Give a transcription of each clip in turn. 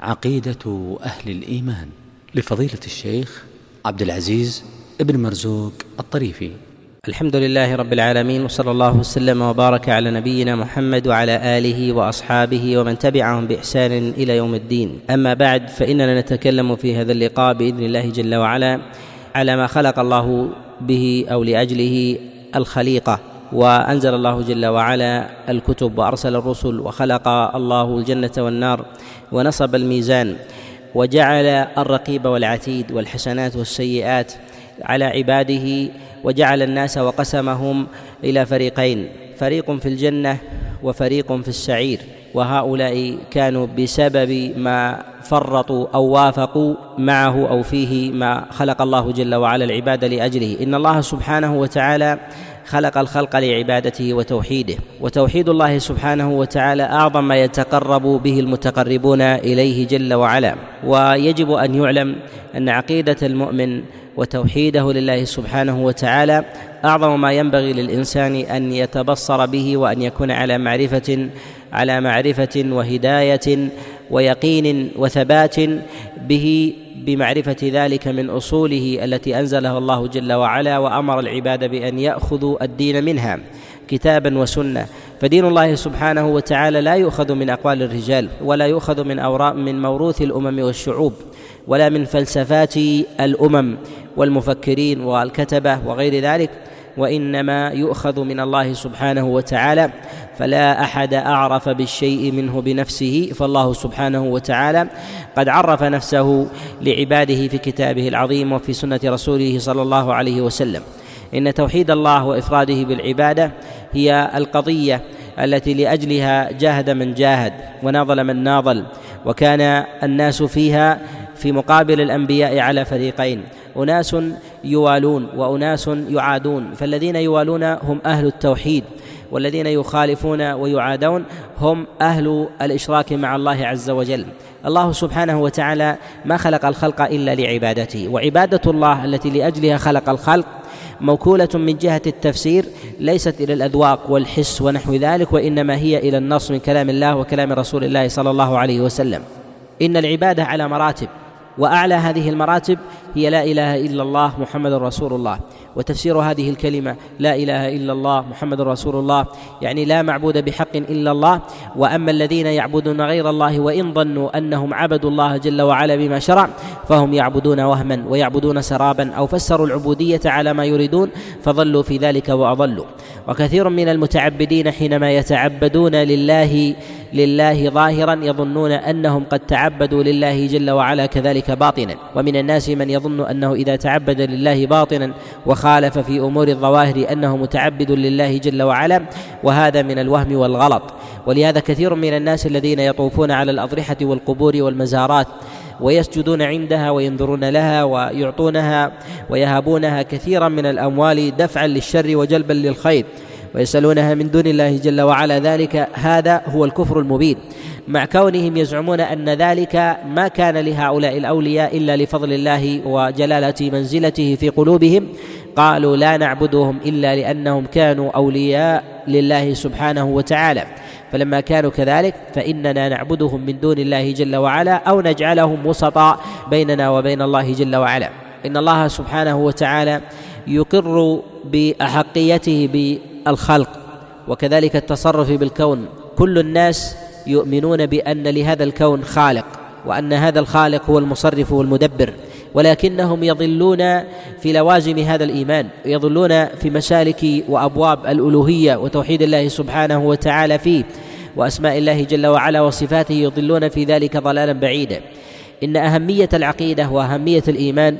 عقيدة أهل الإيمان لفضيلة الشيخ عبد العزيز ابن مرزوق الطريفي الحمد لله رب العالمين وصلى الله وسلم وبارك على نبينا محمد وعلى اله واصحابه ومن تبعهم باحسان الى يوم الدين اما بعد فاننا نتكلم في هذا اللقاء باذن الله جل وعلا على ما خلق الله به او لاجله الخليقه وانزل الله جل وعلا الكتب وارسل الرسل وخلق الله الجنه والنار ونصب الميزان وجعل الرقيب والعتيد والحسنات والسيئات على عباده وجعل الناس وقسمهم الى فريقين فريق في الجنه وفريق في السعير وهؤلاء كانوا بسبب ما فرطوا او وافقوا معه او فيه ما خلق الله جل وعلا العباد لاجله ان الله سبحانه وتعالى خلق الخلق لعبادته وتوحيده وتوحيد الله سبحانه وتعالى اعظم ما يتقرب به المتقربون اليه جل وعلا ويجب ان يعلم ان عقيده المؤمن وتوحيده لله سبحانه وتعالى اعظم ما ينبغي للانسان ان يتبصر به وان يكون على معرفه على معرفه وهدايه ويقين وثبات به بمعرفه ذلك من اصوله التي انزلها الله جل وعلا وامر العباد بان ياخذوا الدين منها كتابا وسنه فدين الله سبحانه وتعالى لا يؤخذ من اقوال الرجال ولا يؤخذ من اوراق من موروث الامم والشعوب ولا من فلسفات الامم والمفكرين والكتبه وغير ذلك وانما يؤخذ من الله سبحانه وتعالى فلا احد اعرف بالشيء منه بنفسه فالله سبحانه وتعالى قد عرف نفسه لعباده في كتابه العظيم وفي سنه رسوله صلى الله عليه وسلم ان توحيد الله وافراده بالعباده هي القضيه التي لاجلها جاهد من جاهد وناضل من ناضل وكان الناس فيها في مقابل الانبياء على فريقين اناس يوالون واناس يعادون فالذين يوالون هم اهل التوحيد والذين يخالفون ويعادون هم اهل الاشراك مع الله عز وجل الله سبحانه وتعالى ما خلق الخلق الا لعبادته وعباده الله التي لاجلها خلق الخلق موكوله من جهه التفسير ليست الى الاذواق والحس ونحو ذلك وانما هي الى النص من كلام الله وكلام رسول الله صلى الله عليه وسلم ان العباده على مراتب واعلى هذه المراتب هي لا اله الا الله محمد رسول الله وتفسير هذه الكلمه لا اله الا الله محمد رسول الله يعني لا معبود بحق الا الله واما الذين يعبدون غير الله وان ظنوا انهم عبدوا الله جل وعلا بما شرع فهم يعبدون وهما ويعبدون سرابا او فسروا العبوديه على ما يريدون فظلوا في ذلك واضلوا وكثير من المتعبدين حينما يتعبدون لله لله ظاهرا يظنون انهم قد تعبدوا لله جل وعلا كذلك باطنا ومن الناس من يظن يظن انه اذا تعبد لله باطنا وخالف في امور الظواهر انه متعبد لله جل وعلا وهذا من الوهم والغلط ولهذا كثير من الناس الذين يطوفون على الاضرحه والقبور والمزارات ويسجدون عندها وينذرون لها ويعطونها ويهابونها كثيرا من الاموال دفعا للشر وجلبا للخير ويسألونها من دون الله جل وعلا ذلك هذا هو الكفر المبين مع كونهم يزعمون أن ذلك ما كان لهؤلاء الأولياء إلا لفضل الله وجلالة منزلته في قلوبهم قالوا لا نعبدهم إلا لأنهم كانوا أولياء لله سبحانه وتعالى فلما كانوا كذلك فإننا نعبدهم من دون الله جل وعلا أو نجعلهم وسطاء بيننا وبين الله جل وعلا إن الله سبحانه وتعالى يقر بأحقيته الخلق وكذلك التصرف بالكون كل الناس يؤمنون بان لهذا الكون خالق وان هذا الخالق هو المصرف والمدبر ولكنهم يضلون في لوازم هذا الايمان يضلون في مسالك وابواب الالوهيه وتوحيد الله سبحانه وتعالى فيه واسماء الله جل وعلا وصفاته يضلون في ذلك ضلالا بعيدا ان اهميه العقيده واهميه الايمان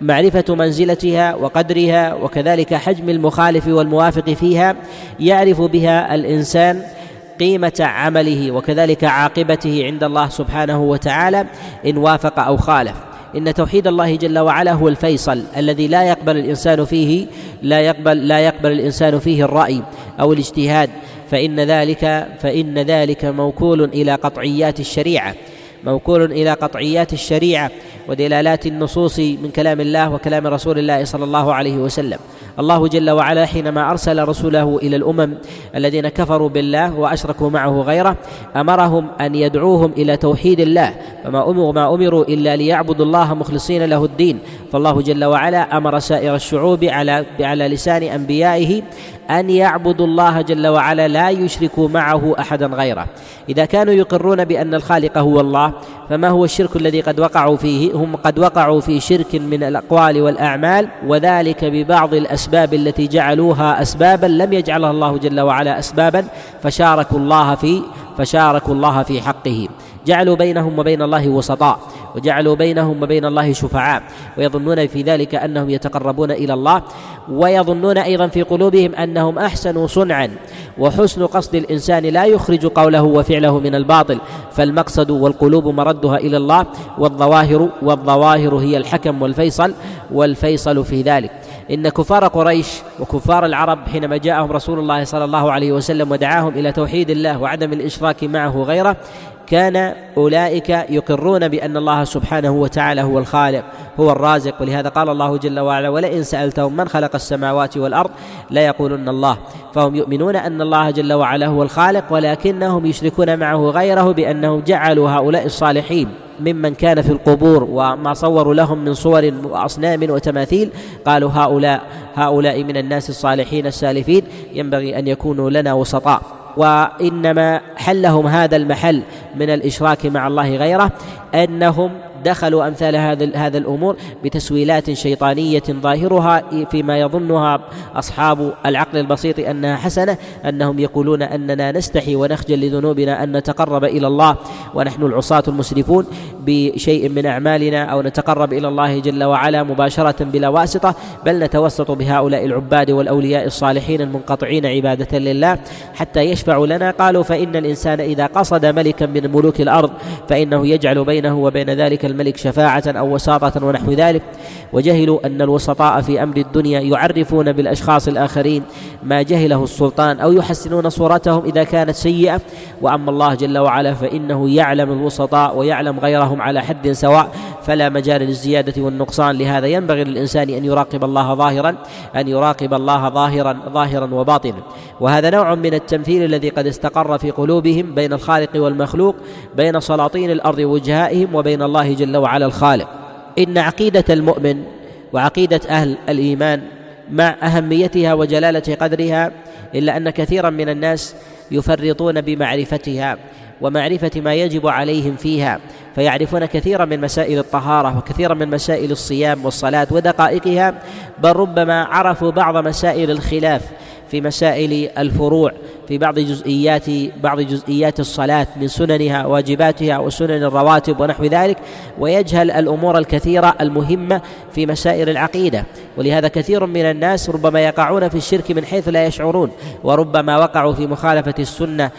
معرفة منزلتها وقدرها وكذلك حجم المخالف والموافق فيها يعرف بها الإنسان قيمة عمله وكذلك عاقبته عند الله سبحانه وتعالى إن وافق أو خالف إن توحيد الله جل وعلا هو الفيصل الذي لا يقبل الإنسان فيه لا يقبل لا يقبل الإنسان فيه الرأي أو الاجتهاد فإن ذلك فإن ذلك موكول إلى قطعيات الشريعة موكول إلى قطعيات الشريعة ودلالات النصوص من كلام الله وكلام رسول الله صلى الله عليه وسلم الله جل وعلا حينما ارسل رسوله الى الامم الذين كفروا بالله واشركوا معه غيره امرهم ان يدعوهم الى توحيد الله فما امروا ما امروا الا ليعبدوا الله مخلصين له الدين فالله جل وعلا امر سائر الشعوب على على لسان انبيائه ان يعبدوا الله جل وعلا لا يشركوا معه احدا غيره اذا كانوا يقرون بان الخالق هو الله فما هو الشرك الذي قد وقعوا فيه هم قد وقعوا في شرك من الاقوال والاعمال وذلك ببعض الاسباب التي جعلوها اسبابا لم يجعلها الله جل وعلا اسبابا فشاركوا الله في فشاركوا الله في حقه جعلوا بينهم وبين الله وسطاء وجعلوا بينهم وبين الله شفعاء ويظنون في ذلك انهم يتقربون الى الله ويظنون ايضا في قلوبهم انهم احسنوا صنعا وحسن قصد الانسان لا يخرج قوله وفعله من الباطل فالمقصد والقلوب مردها الى الله والظواهر والظواهر هي الحكم والفيصل والفيصل في ذلك ان كفار قريش وكفار العرب حينما جاءهم رسول الله صلى الله عليه وسلم ودعاهم الى توحيد الله وعدم الاشراك معه غيره كان اولئك يقرون بان الله سبحانه وتعالى هو الخالق هو الرازق ولهذا قال الله جل وعلا ولئن سالتهم من خلق السماوات والارض ليقولن الله فهم يؤمنون ان الله جل وعلا هو الخالق ولكنهم يشركون معه غيره بانهم جعلوا هؤلاء الصالحين ممن كان في القبور وما صوروا لهم من صور واصنام وتماثيل قالوا هؤلاء هؤلاء من الناس الصالحين السالفين ينبغي ان يكونوا لنا وسطاء وانما حلهم هذا المحل من الاشراك مع الله غيره انهم دخلوا امثال هذا هذا الامور بتسويلات شيطانيه ظاهرها فيما يظنها اصحاب العقل البسيط انها حسنه انهم يقولون اننا نستحي ونخجل لذنوبنا ان نتقرب الى الله ونحن العصاة المسرفون بشيء من اعمالنا او نتقرب الى الله جل وعلا مباشره بلا واسطه بل نتوسط بهؤلاء العباد والاولياء الصالحين المنقطعين عباده لله حتى يشفعوا لنا قالوا فان الانسان اذا قصد ملكا من ملوك الارض فانه يجعل بينه وبين ذلك الملك شفاعة أو وساطة ونحو ذلك وجهلوا أن الوسطاء في أمر الدنيا يعرفون بالأشخاص الآخرين ما جهله السلطان أو يحسنون صورتهم إذا كانت سيئة وأما الله جل وعلا فإنه يعلم الوسطاء ويعلم غيرهم على حد سواء فلا مجال للزيادة والنقصان لهذا ينبغي للإنسان أن يراقب الله ظاهرا أن يراقب الله ظاهرا ظاهرا وباطنا وهذا نوع من التمثيل الذي قد استقر في قلوبهم بين الخالق والمخلوق بين سلاطين الأرض وجهائهم وبين الله جل جل وعلا الخالق ان عقيده المؤمن وعقيده اهل الايمان مع اهميتها وجلاله قدرها الا ان كثيرا من الناس يفرطون بمعرفتها ومعرفه ما يجب عليهم فيها فيعرفون كثيرا من مسائل الطهاره وكثيرا من مسائل الصيام والصلاه ودقائقها بل ربما عرفوا بعض مسائل الخلاف في مسائل الفروع في بعض جزئيات بعض جزئيات الصلاة من سننها واجباتها وسنن الرواتب ونحو ذلك ويجهل الأمور الكثيرة المهمة في مسائل العقيدة ولهذا كثير من الناس ربما يقعون في الشرك من حيث لا يشعرون وربما وقعوا في مخالفة السنة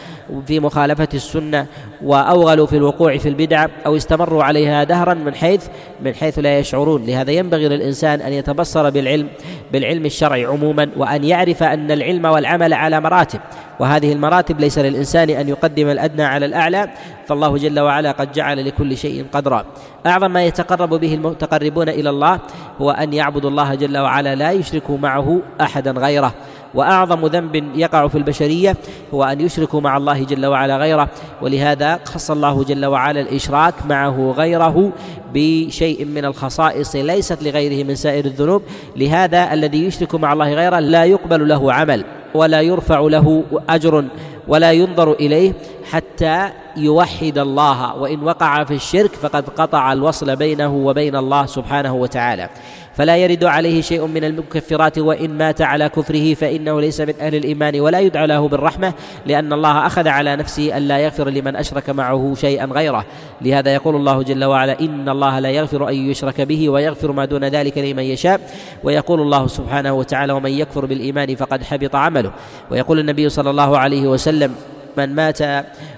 في مخالفة السنة وأوغلوا في الوقوع في البدع أو استمروا عليها دهرا من حيث من حيث لا يشعرون لهذا ينبغي للإنسان أن يتبصر بالعلم بالعلم الشرعي عموما وأن يعرف أن العلم العلم والعمل على مراتب وهذه المراتب ليس للانسان ان يقدم الادنى على الاعلى فالله جل وعلا قد جعل لكل شيء قدرا اعظم ما يتقرب به المتقربون الى الله هو ان يعبدوا الله جل وعلا لا يشركوا معه احدا غيره واعظم ذنب يقع في البشريه هو ان يشركوا مع الله جل وعلا غيره ولهذا خص الله جل وعلا الاشراك معه غيره بشيء من الخصائص ليست لغيره من سائر الذنوب لهذا الذي يشرك مع الله غيره لا يقبل له عمل ولا يرفع له اجر ولا ينظر اليه حتى يوحد الله وان وقع في الشرك فقد قطع الوصل بينه وبين الله سبحانه وتعالى فلا يرد عليه شيء من المكفرات وان مات على كفره فانه ليس من اهل الايمان ولا يدعى له بالرحمه لان الله اخذ على نفسه الا يغفر لمن اشرك معه شيئا غيره لهذا يقول الله جل وعلا ان الله لا يغفر ان يشرك به ويغفر ما دون ذلك لمن يشاء ويقول الله سبحانه وتعالى ومن يكفر بالايمان فقد حبط عمله ويقول النبي صلى الله عليه وسلم من مات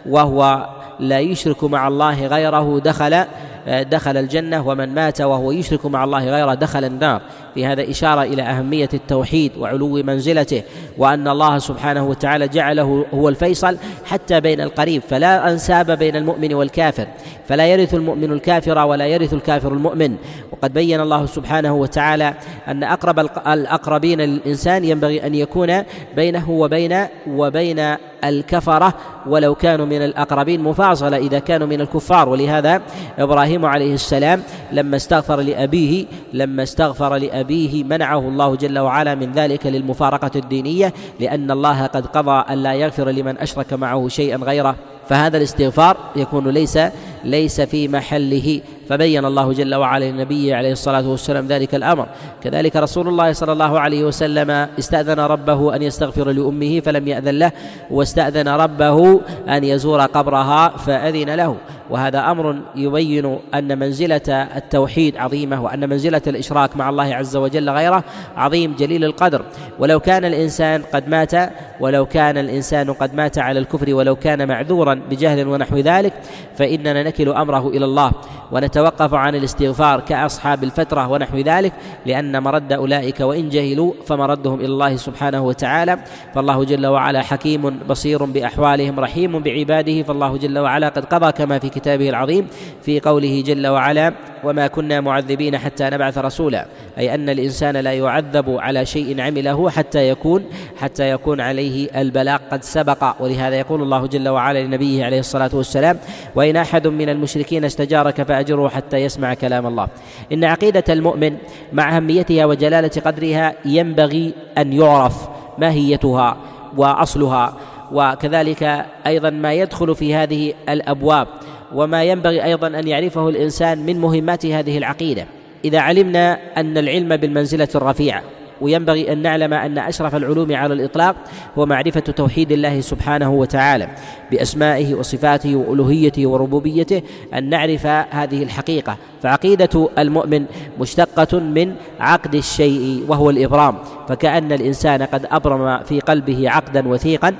وهو لا يشرك مع الله غيره دخل آه، دخل الجنة ومن مات وهو يشرك مع الله غيره دخل النار في هذا إشارة إلى أهمية التوحيد وعلو منزلته وأن الله سبحانه وتعالى جعله هو الفيصل حتى بين القريب فلا أنساب بين المؤمن والكافر فلا يرث المؤمن الكافر ولا يرث الكافر المؤمن وقد بين الله سبحانه وتعالى أن أقرب الأقربين للإنسان ينبغي أن يكون بينه وبين وبين الكفرة ولو كانوا من الأقربين مفاصلة إذا كانوا من الكفار ولهذا إبراهيم عليه السلام لما استغفر لأبيه لما استغفر لأبيه أبيه منعه الله جل وعلا من ذلك للمفارقة الدينية لأن الله قد قضى ألا يغفر لمن أشرك معه شيئا غيره فهذا الاستغفار يكون ليس ليس في محله فبين الله جل وعلا للنبي عليه الصلاه والسلام ذلك الامر كذلك رسول الله صلى الله عليه وسلم استاذن ربه ان يستغفر لامه فلم ياذن له واستاذن ربه ان يزور قبرها فاذن له وهذا امر يبين ان منزله التوحيد عظيمه وان منزله الاشراك مع الله عز وجل غيره عظيم جليل القدر ولو كان الانسان قد مات ولو كان الانسان قد مات على الكفر ولو كان معذورا بجهل ونحو ذلك فاننا نكل امره الى الله ونت وتوقفوا عن الاستغفار كأصحاب الفترة ونحو ذلك لأن مرد أولئك وإن جهلوا فمردهم إلى الله سبحانه وتعالى فالله جل وعلا حكيم بصير بأحوالهم رحيم بعباده فالله جل وعلا قد قضى كما في كتابه العظيم في قوله جل وعلا وما كنا معذبين حتى نبعث رسولا أي أن الإنسان لا يعذب على شيء عمله حتى يكون حتى يكون عليه البلاغ قد سبق ولهذا يقول الله جل وعلا لنبيه عليه الصلاة والسلام وإن أحد من المشركين استجارك فأجره حتى يسمع كلام الله إن عقيدة المؤمن مع أهميتها وجلالة قدرها ينبغي أن يعرف ماهيتها وأصلها وكذلك ايضا ما يدخل في هذه الابواب وما ينبغي ايضا ان يعرفه الانسان من مهمات هذه العقيده اذا علمنا ان العلم بالمنزله الرفيعه وينبغي ان نعلم ان اشرف العلوم على الاطلاق هو معرفه توحيد الله سبحانه وتعالى باسمائه وصفاته والوهيته وربوبيته ان نعرف هذه الحقيقه فعقيدة المؤمن مشتقة من عقد الشيء وهو الإبرام فكأن الإنسان قد أبرم في قلبه عقدا وثيقا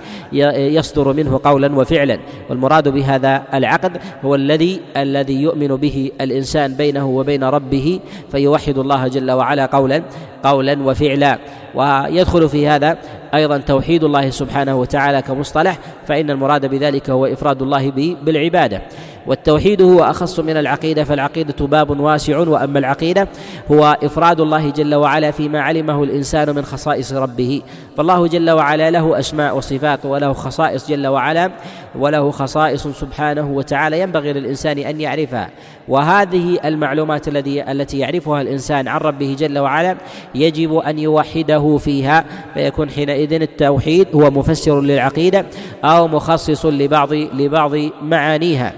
يصدر منه قولا وفعلا والمراد بهذا العقد هو الذي الذي يؤمن به الإنسان بينه وبين ربه فيوحد الله جل وعلا قولا قولا وفعلا ويدخل في هذا ايضا توحيد الله سبحانه وتعالى كمصطلح فان المراد بذلك هو افراد الله بالعباده والتوحيد هو أخص من العقيدة فالعقيدة باب واسع وأما العقيدة هو إفراد الله جل وعلا فيما علمه الإنسان من خصائص ربه فالله جل وعلا له أسماء وصفات وله خصائص جل وعلا وله خصائص سبحانه وتعالى ينبغي للإنسان أن يعرفها وهذه المعلومات الذي التي يعرفها الإنسان عن ربه جل وعلا يجب أن يوحده فيها فيكون حينئذ التوحيد هو مفسر للعقيدة أو مخصص لبعض لبعض معانيها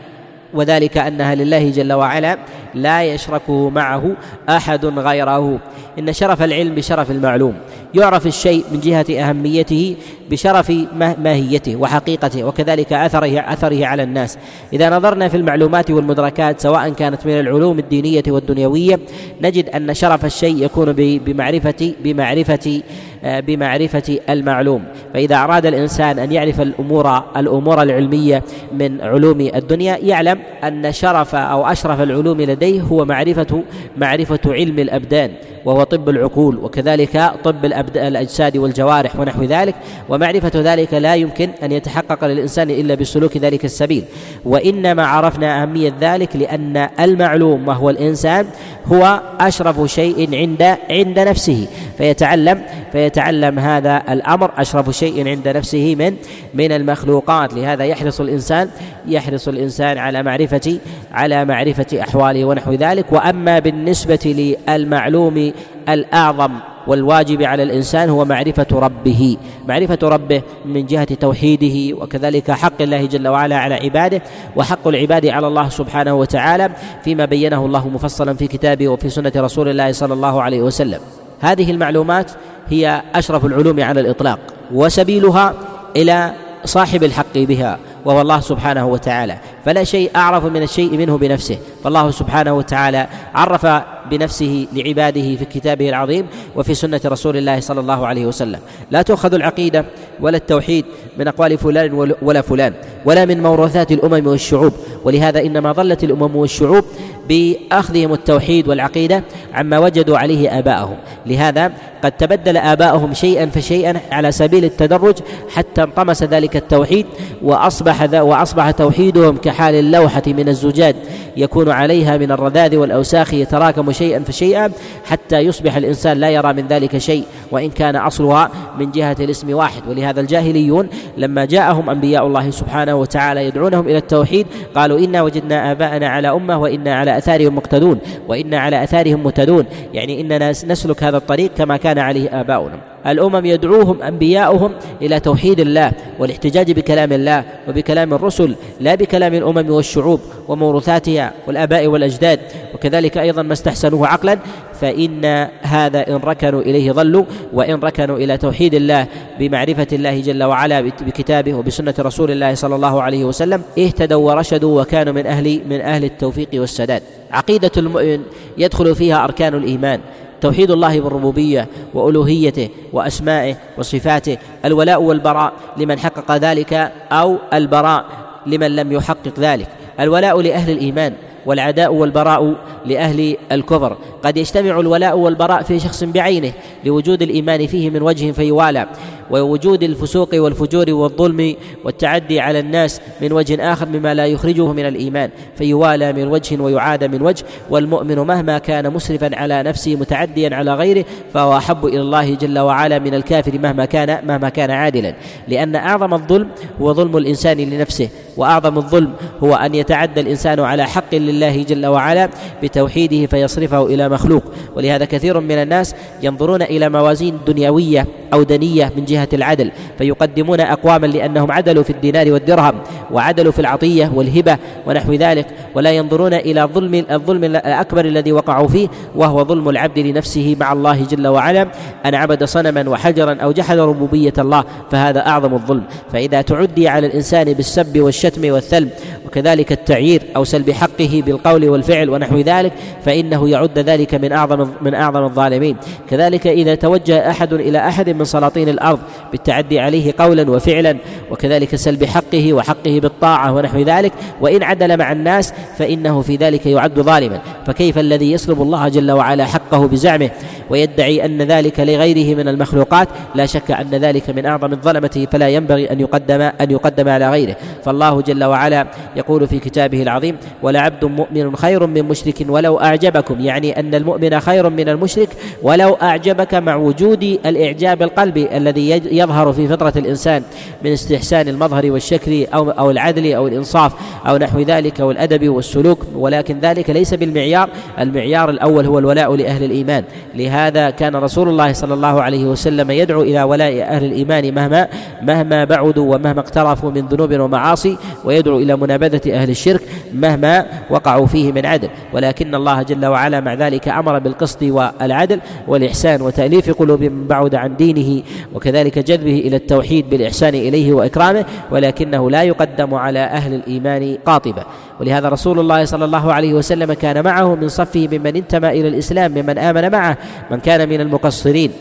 وذلك انها لله جل وعلا لا يشركه معه احد غيره ان شرف العلم بشرف المعلوم يعرف الشيء من جهه اهميته بشرف ماهيته وحقيقته وكذلك اثره اثره على الناس اذا نظرنا في المعلومات والمدركات سواء كانت من العلوم الدينيه والدنيويه نجد ان شرف الشيء يكون بمعرفه بمعرفه آه، بمعرفة المعلوم فإذا أراد الإنسان أن يعرف الأمور الأمور العلمية من علوم الدنيا يعلم أن شرف أو أشرف العلوم يديه هو معرفة معرفة علم الأبدان وهو طب العقول وكذلك طب الأجساد والجوارح ونحو ذلك ومعرفة ذلك لا يمكن أن يتحقق للإنسان إلا بسلوك ذلك السبيل وإنما عرفنا أهمية ذلك لأن المعلوم وهو الإنسان هو أشرف شيء عند عند نفسه فيتعلم فيتعلم هذا الأمر أشرف شيء عند نفسه من من المخلوقات لهذا يحرص الإنسان يحرص الإنسان على معرفة على معرفة أحواله ونحو ذلك واما بالنسبه للمعلوم الاعظم والواجب على الانسان هو معرفه ربه معرفه ربه من جهه توحيده وكذلك حق الله جل وعلا على عباده وحق العباد على الله سبحانه وتعالى فيما بينه الله مفصلا في كتابه وفي سنه رسول الله صلى الله عليه وسلم هذه المعلومات هي اشرف العلوم على الاطلاق وسبيلها الى صاحب الحق بها وهو الله سبحانه وتعالى فلا شيء اعرف من الشيء منه بنفسه فالله سبحانه وتعالى عرف بنفسه لعباده في كتابه العظيم وفي سنه رسول الله صلى الله عليه وسلم لا تؤخذ العقيده ولا التوحيد من اقوال فلان ولا فلان ولا من موروثات الامم والشعوب ولهذا انما ظلت الامم والشعوب باخذهم التوحيد والعقيده عما وجدوا عليه اباءهم لهذا قد تبدل اباءهم شيئا فشيئا على سبيل التدرج حتى انطمس ذلك التوحيد واصبح ذا واصبح توحيدهم كحال اللوحه من الزجاج يكون عليها من الرذاذ والاوساخ يتراكم شيئا فشيئا حتى يصبح الإنسان لا يرى من ذلك شيء وإن كان أصلها من جهة الاسم واحد ولهذا الجاهليون لما جاءهم أنبياء الله سبحانه وتعالى يدعونهم إلى التوحيد قالوا إنا وجدنا آباءنا على أمة وإنا على أثارهم مقتدون وإنا على أثارهم متدون يعني إننا نسلك هذا الطريق كما كان عليه آباؤنا الأمم يدعوهم أنبياؤهم إلى توحيد الله والاحتجاج بكلام الله وبكلام الرسل لا بكلام الأمم والشعوب وموروثاتها والآباء والأجداد وكذلك أيضا ما استحسن أحسنوه عقلا فإن هذا إن ركنوا إليه ظلوا وإن ركنوا إلى توحيد الله بمعرفة الله جل وعلا بكتابه وبسنة رسول الله صلى الله عليه وسلم اهتدوا ورشدوا وكانوا من أهل من أهل التوفيق والسداد عقيدة المؤمن يدخل فيها أركان الإيمان توحيد الله بالربوبيه والوهيته واسمائه وصفاته الولاء والبراء لمن حقق ذلك او البراء لمن لم يحقق ذلك الولاء لاهل الايمان والعداء والبراء لأهل الكفر قد يجتمع الولاء والبراء في شخص بعينه لوجود الايمان فيه من وجه فيوالى ووجود الفسوق والفجور والظلم والتعدي على الناس من وجه اخر مما لا يخرجه من الايمان فيوالى من وجه ويعاد من وجه والمؤمن مهما كان مسرفا على نفسه متعديا على غيره فهو احب الى الله جل وعلا من الكافر مهما كان مهما كان عادلا لان اعظم الظلم هو ظلم الانسان لنفسه واعظم الظلم هو ان يتعدى الانسان على حق لله جل وعلا بتوحيده فيصرفه الى مخلوق ولهذا كثير من الناس ينظرون الى موازين دنيويه او دنيه من جهه العدل فيقدمون اقواما لانهم عدلوا في الدينار والدرهم وعدلوا في العطيه والهبه ونحو ذلك ولا ينظرون الى ظلم الظلم الاكبر الذي وقعوا فيه وهو ظلم العبد لنفسه مع الله جل وعلا ان عبد صنما وحجرا او جحد ربوبيه الله فهذا اعظم الظلم فاذا تعدي على الانسان بالسب والشتم والثلم وكذلك التعيير او سلب حقه بالقول والفعل ونحو ذلك فانه يعد ذلك ذلك من أعظم من أعظم الظالمين كذلك إذا توجه أحد إلى أحد من سلاطين الأرض بالتعدي عليه قولا وفعلا وكذلك سلب حقه وحقه بالطاعة ونحو ذلك وإن عدل مع الناس فإنه في ذلك يعد ظالما فكيف الذي يسلب الله جل وعلا حقه بزعمه ويدعي أن ذلك لغيره من المخلوقات لا شك أن ذلك من أعظم الظلمة فلا ينبغي أن يقدم أن يقدم على غيره فالله جل وعلا يقول في كتابه العظيم ولعبد مؤمن خير من مشرك ولو أعجبكم يعني أن ان المؤمن خير من المشرك ولو اعجبك مع وجود الاعجاب القلبي الذي يظهر في فطره الانسان من استحسان المظهر والشكل او او العدل او الانصاف او نحو ذلك والادب والسلوك ولكن ذلك ليس بالمعيار المعيار الاول هو الولاء لاهل الايمان لهذا كان رسول الله صلى الله عليه وسلم يدعو الى ولاء اهل الايمان مهما مهما بعدوا ومهما اقترفوا من ذنوب ومعاصي ويدعو الى منابذه اهل الشرك مهما وقعوا فيه من عدل ولكن الله جل وعلا مع ذلك وكذلك امر بالقسط والعدل والاحسان وتاليف قلوب من بعد عن دينه وكذلك جذبه الى التوحيد بالاحسان اليه واكرامه ولكنه لا يقدم على اهل الايمان قاطبه ولهذا رسول الله صلى الله عليه وسلم كان معه من صفه ممن انتمى الى الاسلام ممن امن معه من كان من المقصرين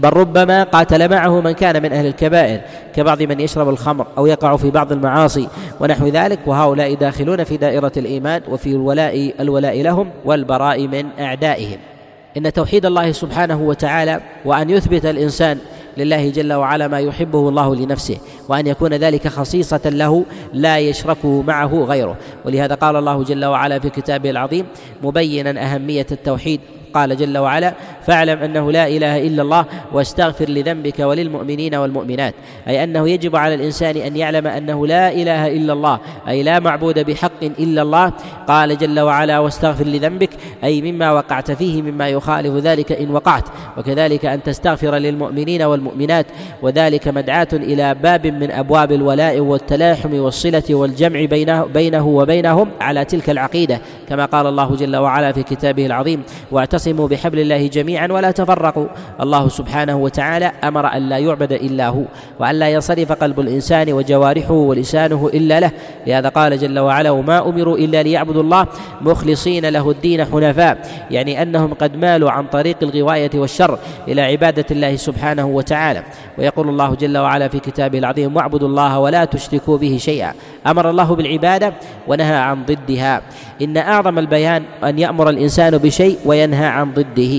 بل ربما قاتل معه من كان من أهل الكبائر كبعض من يشرب الخمر أو يقع في بعض المعاصي ونحو ذلك وهؤلاء داخلون في دائرة الإيمان وفي الولاء الولاء لهم والبراء من أعدائهم إن توحيد الله سبحانه وتعالى وأن يثبت الإنسان لله جل وعلا ما يحبه الله لنفسه وان يكون ذلك خصيصه له لا يشركه معه غيره ولهذا قال الله جل وعلا في كتابه العظيم مبينا اهميه التوحيد قال جل وعلا فاعلم انه لا اله الا الله واستغفر لذنبك وللمؤمنين والمؤمنات اي انه يجب على الانسان ان يعلم انه لا اله الا الله اي لا معبود بحق الا الله قال جل وعلا واستغفر لذنبك اي مما وقعت فيه مما يخالف ذلك ان وقعت وكذلك ان تستغفر للمؤمنين والمؤمنات وذلك مدعاة الى باب من ابواب الولاء والتلاحم والصلة والجمع بينه, وبينهم على تلك العقيدة كما قال الله جل وعلا في كتابه العظيم واعتصموا بحبل الله جميعا ولا تفرقوا الله سبحانه وتعالى امر ان لا يعبد الا هو وان لا ينصرف قلب الانسان وجوارحه ولسانه الا له لهذا قال جل وعلا وما امروا الا ليعبدوا الله مخلصين له الدين حنفاء يعني انهم قد مالوا عن طريق الغوايه والشر الى عباده الله سبحانه وتعالى ويقول الله جل وعلا في كتابه العظيم واعبدوا الله ولا تشركوا به شيئا امر الله بالعباده ونهى عن ضدها ان اعظم البيان ان يامر الانسان بشيء وينهى عن ضده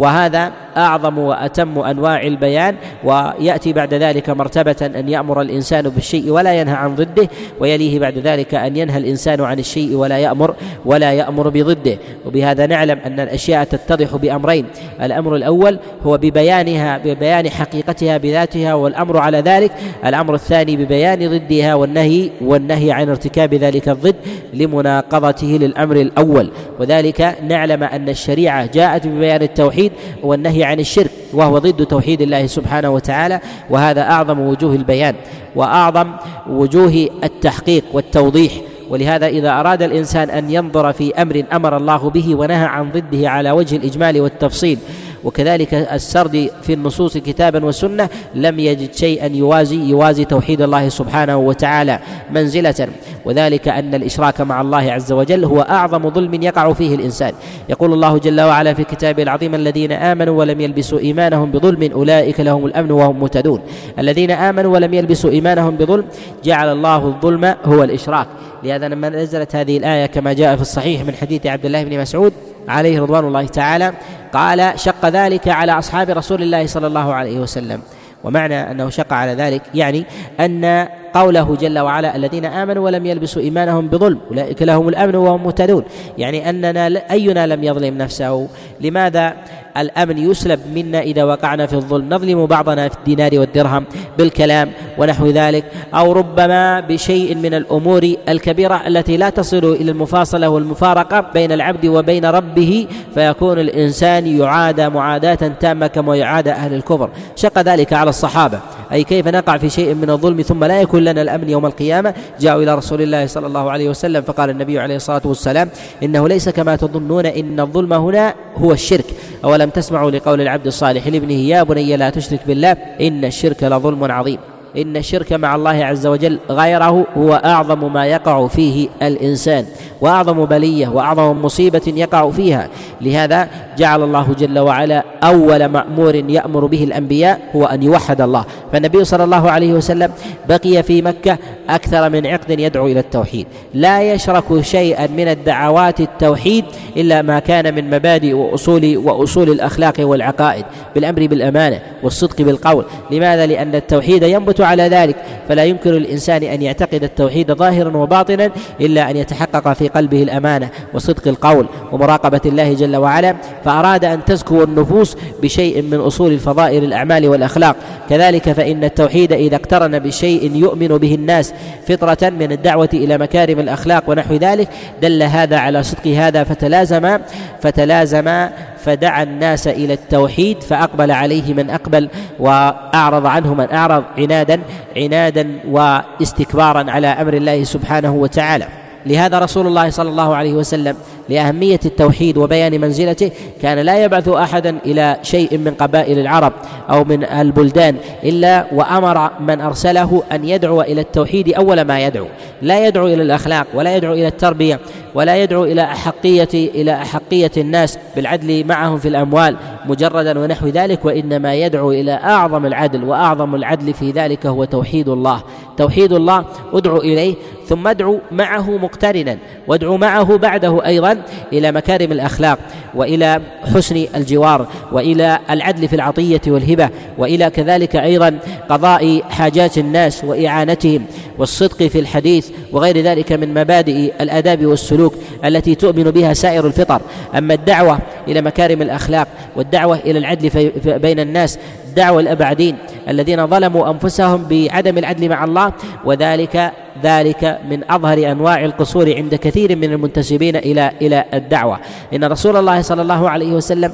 وهذا اعظم واتم انواع البيان وياتي بعد ذلك مرتبه ان يامر الانسان بالشيء ولا ينهى عن ضده ويليه بعد ذلك ان ينهى الانسان عن الشيء ولا يامر ولا يامر بضده وبهذا نعلم ان الاشياء تتضح بامرين الامر الاول هو ببيانها ببيان حقيقتها بذاتها والامر على ذلك الامر الثاني ببيان ضدها والنهي والنهي عن ارتكاب ذلك الضد لمناقضته للامر الاول وذلك نعلم ان الشريعه جاءت ببيان التوحيد التوحيد والنهي عن الشرك وهو ضد توحيد الله سبحانه وتعالى وهذا اعظم وجوه البيان واعظم وجوه التحقيق والتوضيح ولهذا إذا أراد الإنسان أن ينظر في أمر أمر الله به ونهى عن ضده على وجه الإجمال والتفصيل وكذلك السرد في النصوص كتابا وسنة لم يجد شيئا يوازي يوازي توحيد الله سبحانه وتعالى منزلة وذلك أن الإشراك مع الله عز وجل هو أعظم ظلم يقع فيه الإنسان يقول الله جل وعلا في كتابه العظيم الذين آمنوا ولم يلبسوا إيمانهم بظلم أولئك لهم الأمن وهم مهتدون الذين آمنوا ولم يلبسوا إيمانهم بظلم جعل الله الظلم هو الإشراك لهذا لما نزلت هذه الآية كما جاء في الصحيح من حديث عبد الله بن مسعود عليه رضوان الله تعالى قال شق ذلك على أصحاب رسول الله صلى الله عليه وسلم ومعنى أنه شق على ذلك يعني أن قوله جل وعلا الذين آمنوا ولم يلبسوا إيمانهم بظلم أولئك لهم الأمن وهم مهتدون يعني أننا أينا لم يظلم نفسه لماذا الأمن يسلب منا إذا وقعنا في الظلم نظلم بعضنا في الدينار والدرهم بالكلام ونحو ذلك أو ربما بشيء من الأمور الكبيرة التي لا تصل إلى المفاصلة والمفارقة بين العبد وبين ربه فيكون الإنسان يعادى معاداة تامة كما يعادى أهل الكفر شق ذلك على الصحابة أي كيف نقع في شيء من الظلم ثم لا يكون لنا الأمن يوم القيامة جاءوا إلى رسول الله صلى الله عليه وسلم فقال النبي عليه الصلاة والسلام إنه ليس كما تظنون إن الظلم هنا هو الشرك أولم تسمعوا لقول العبد الصالح لابنه يا بني لا تشرك بالله إن الشرك لظلم عظيم إن الشرك مع الله عز وجل غيره هو أعظم ما يقع فيه الإنسان وأعظم بلية وأعظم مصيبة يقع فيها لهذا جعل الله جل وعلا أول مأمور يأمر به الأنبياء هو أن يوحد الله فالنبي صلى الله عليه وسلم بقي في مكة أكثر من عقد يدعو إلى التوحيد لا يشرك شيئا من الدعوات التوحيد إلا ما كان من مبادئ وأصول وأصول الأخلاق والعقائد بالأمر بالأمانة والصدق بالقول لماذا لأن التوحيد ينبت على ذلك فلا يمكن للإنسان أن يعتقد التوحيد ظاهرا وباطنا إلا أن يتحقق في قلبه الأمانة وصدق القول ومراقبة الله جل وعلا فأراد أن تزكو النفوس بشيء من أصول الفضائل الأعمال والأخلاق كذلك فإن التوحيد إذا اقترن بشيء يؤمن به الناس فطرة من الدعوة إلى مكارم الأخلاق ونحو ذلك دل هذا على صدق هذا فتلازم فتلازم فدعا الناس الى التوحيد فاقبل عليه من اقبل واعرض عنه من اعرض عنادا عنادا واستكبارا على امر الله سبحانه وتعالى لهذا رسول الله صلى الله عليه وسلم لأهمية التوحيد وبيان منزلته كان لا يبعث أحدا إلى شيء من قبائل العرب أو من البلدان إلا وأمر من أرسله أن يدعو إلى التوحيد أول ما يدعو لا يدعو إلى الأخلاق ولا يدعو إلى التربية ولا يدعو إلى أحقية إلى أحقية الناس بالعدل معهم في الأموال مجردا ونحو ذلك وإنما يدعو إلى أعظم العدل وأعظم العدل في ذلك هو توحيد الله توحيد الله ادعو اليه ثم ادعو معه مقترنا وادعو معه بعده ايضا الى مكارم الاخلاق والى حسن الجوار والى العدل في العطيه والهبه والى كذلك ايضا قضاء حاجات الناس واعانتهم والصدق في الحديث وغير ذلك من مبادئ الاداب والسلوك التي تؤمن بها سائر الفطر اما الدعوه الى مكارم الاخلاق والدعوه الى العدل بين الناس الدعوة الأبعدين الذين ظلموا أنفسهم بعدم العدل مع الله وذلك ذلك من أظهر أنواع القصور عند كثير من المنتسبين إلى إلى الدعوة إن رسول الله صلى الله عليه وسلم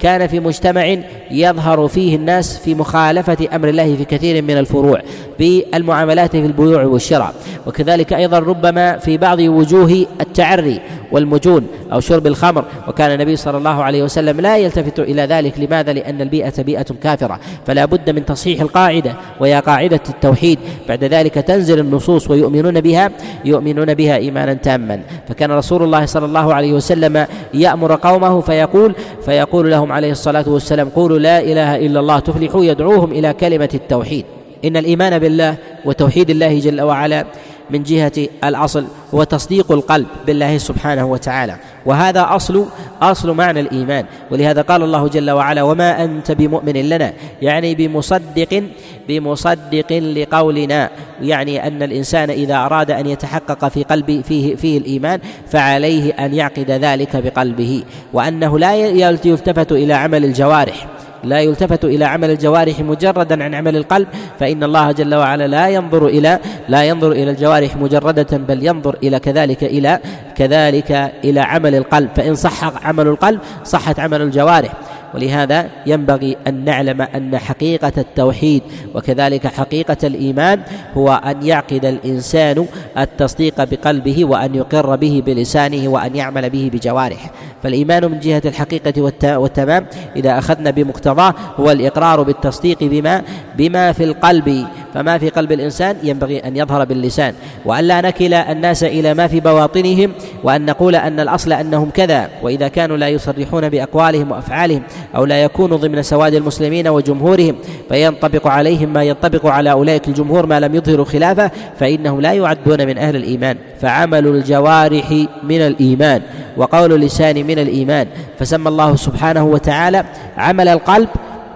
كان في مجتمع يظهر فيه الناس في مخالفة أمر الله في كثير من الفروع في المعاملات في البيوع والشراء وكذلك أيضا ربما في بعض وجوه التعري والمجون أو شرب الخمر وكان النبي صلى الله عليه وسلم لا يلتفت إلى ذلك لماذا؟ لأن البيئة بيئة كافرة فلا بد من تصحيح القاعدة وهي قاعدة التوحيد بعد ذلك تنزل النصوص ويؤمنون بها يؤمنون بها إيمانا تاما فكان رسول الله صلى الله عليه وسلم يأمر قومه فيقول فيقول لهم عليه الصلاة والسلام قولوا لا إله إلا الله تفلحوا يدعوهم إلى كلمة التوحيد إن الإيمان بالله وتوحيد الله جل وعلا من جهة الأصل هو تصديق القلب بالله سبحانه وتعالى وهذا أصل أصل معنى الإيمان ولهذا قال الله جل وعلا وما أنت بمؤمن لنا يعني بمصدق بمصدق لقولنا يعني أن الإنسان إذا أراد أن يتحقق في قلبه فيه, فيه الإيمان فعليه أن يعقد ذلك بقلبه وأنه لا يلتفت إلى عمل الجوارح لا يلتفت الى عمل الجوارح مجردا عن عمل القلب فان الله جل وعلا لا ينظر الى لا ينظر الى الجوارح مجرده بل ينظر الى كذلك الى كذلك الى عمل القلب فان صح عمل القلب صحت عمل الجوارح ولهذا ينبغي أن نعلم أن حقيقة التوحيد وكذلك حقيقة الإيمان هو أن يعقد الإنسان التصديق بقلبه وأن يقر به بلسانه وأن يعمل به بجوارحه فالإيمان من جهة الحقيقة والتمام إذا أخذنا بمقتضاه هو الإقرار بالتصديق بما بما في القلب فما في قلب الإنسان ينبغي أن يظهر باللسان وألا نكل الناس إلى ما في بواطنهم وأن نقول أن الأصل أنهم كذا وإذا كانوا لا يصرحون بأقوالهم وأفعالهم أو لا يكونوا ضمن سواد المسلمين وجمهورهم فينطبق عليهم ما ينطبق على أولئك الجمهور ما لم يظهروا خلافه فإنهم لا يعدون من أهل الإيمان فعمل الجوارح من الإيمان وقول اللسان من الإيمان فسمى الله سبحانه وتعالى عمل القلب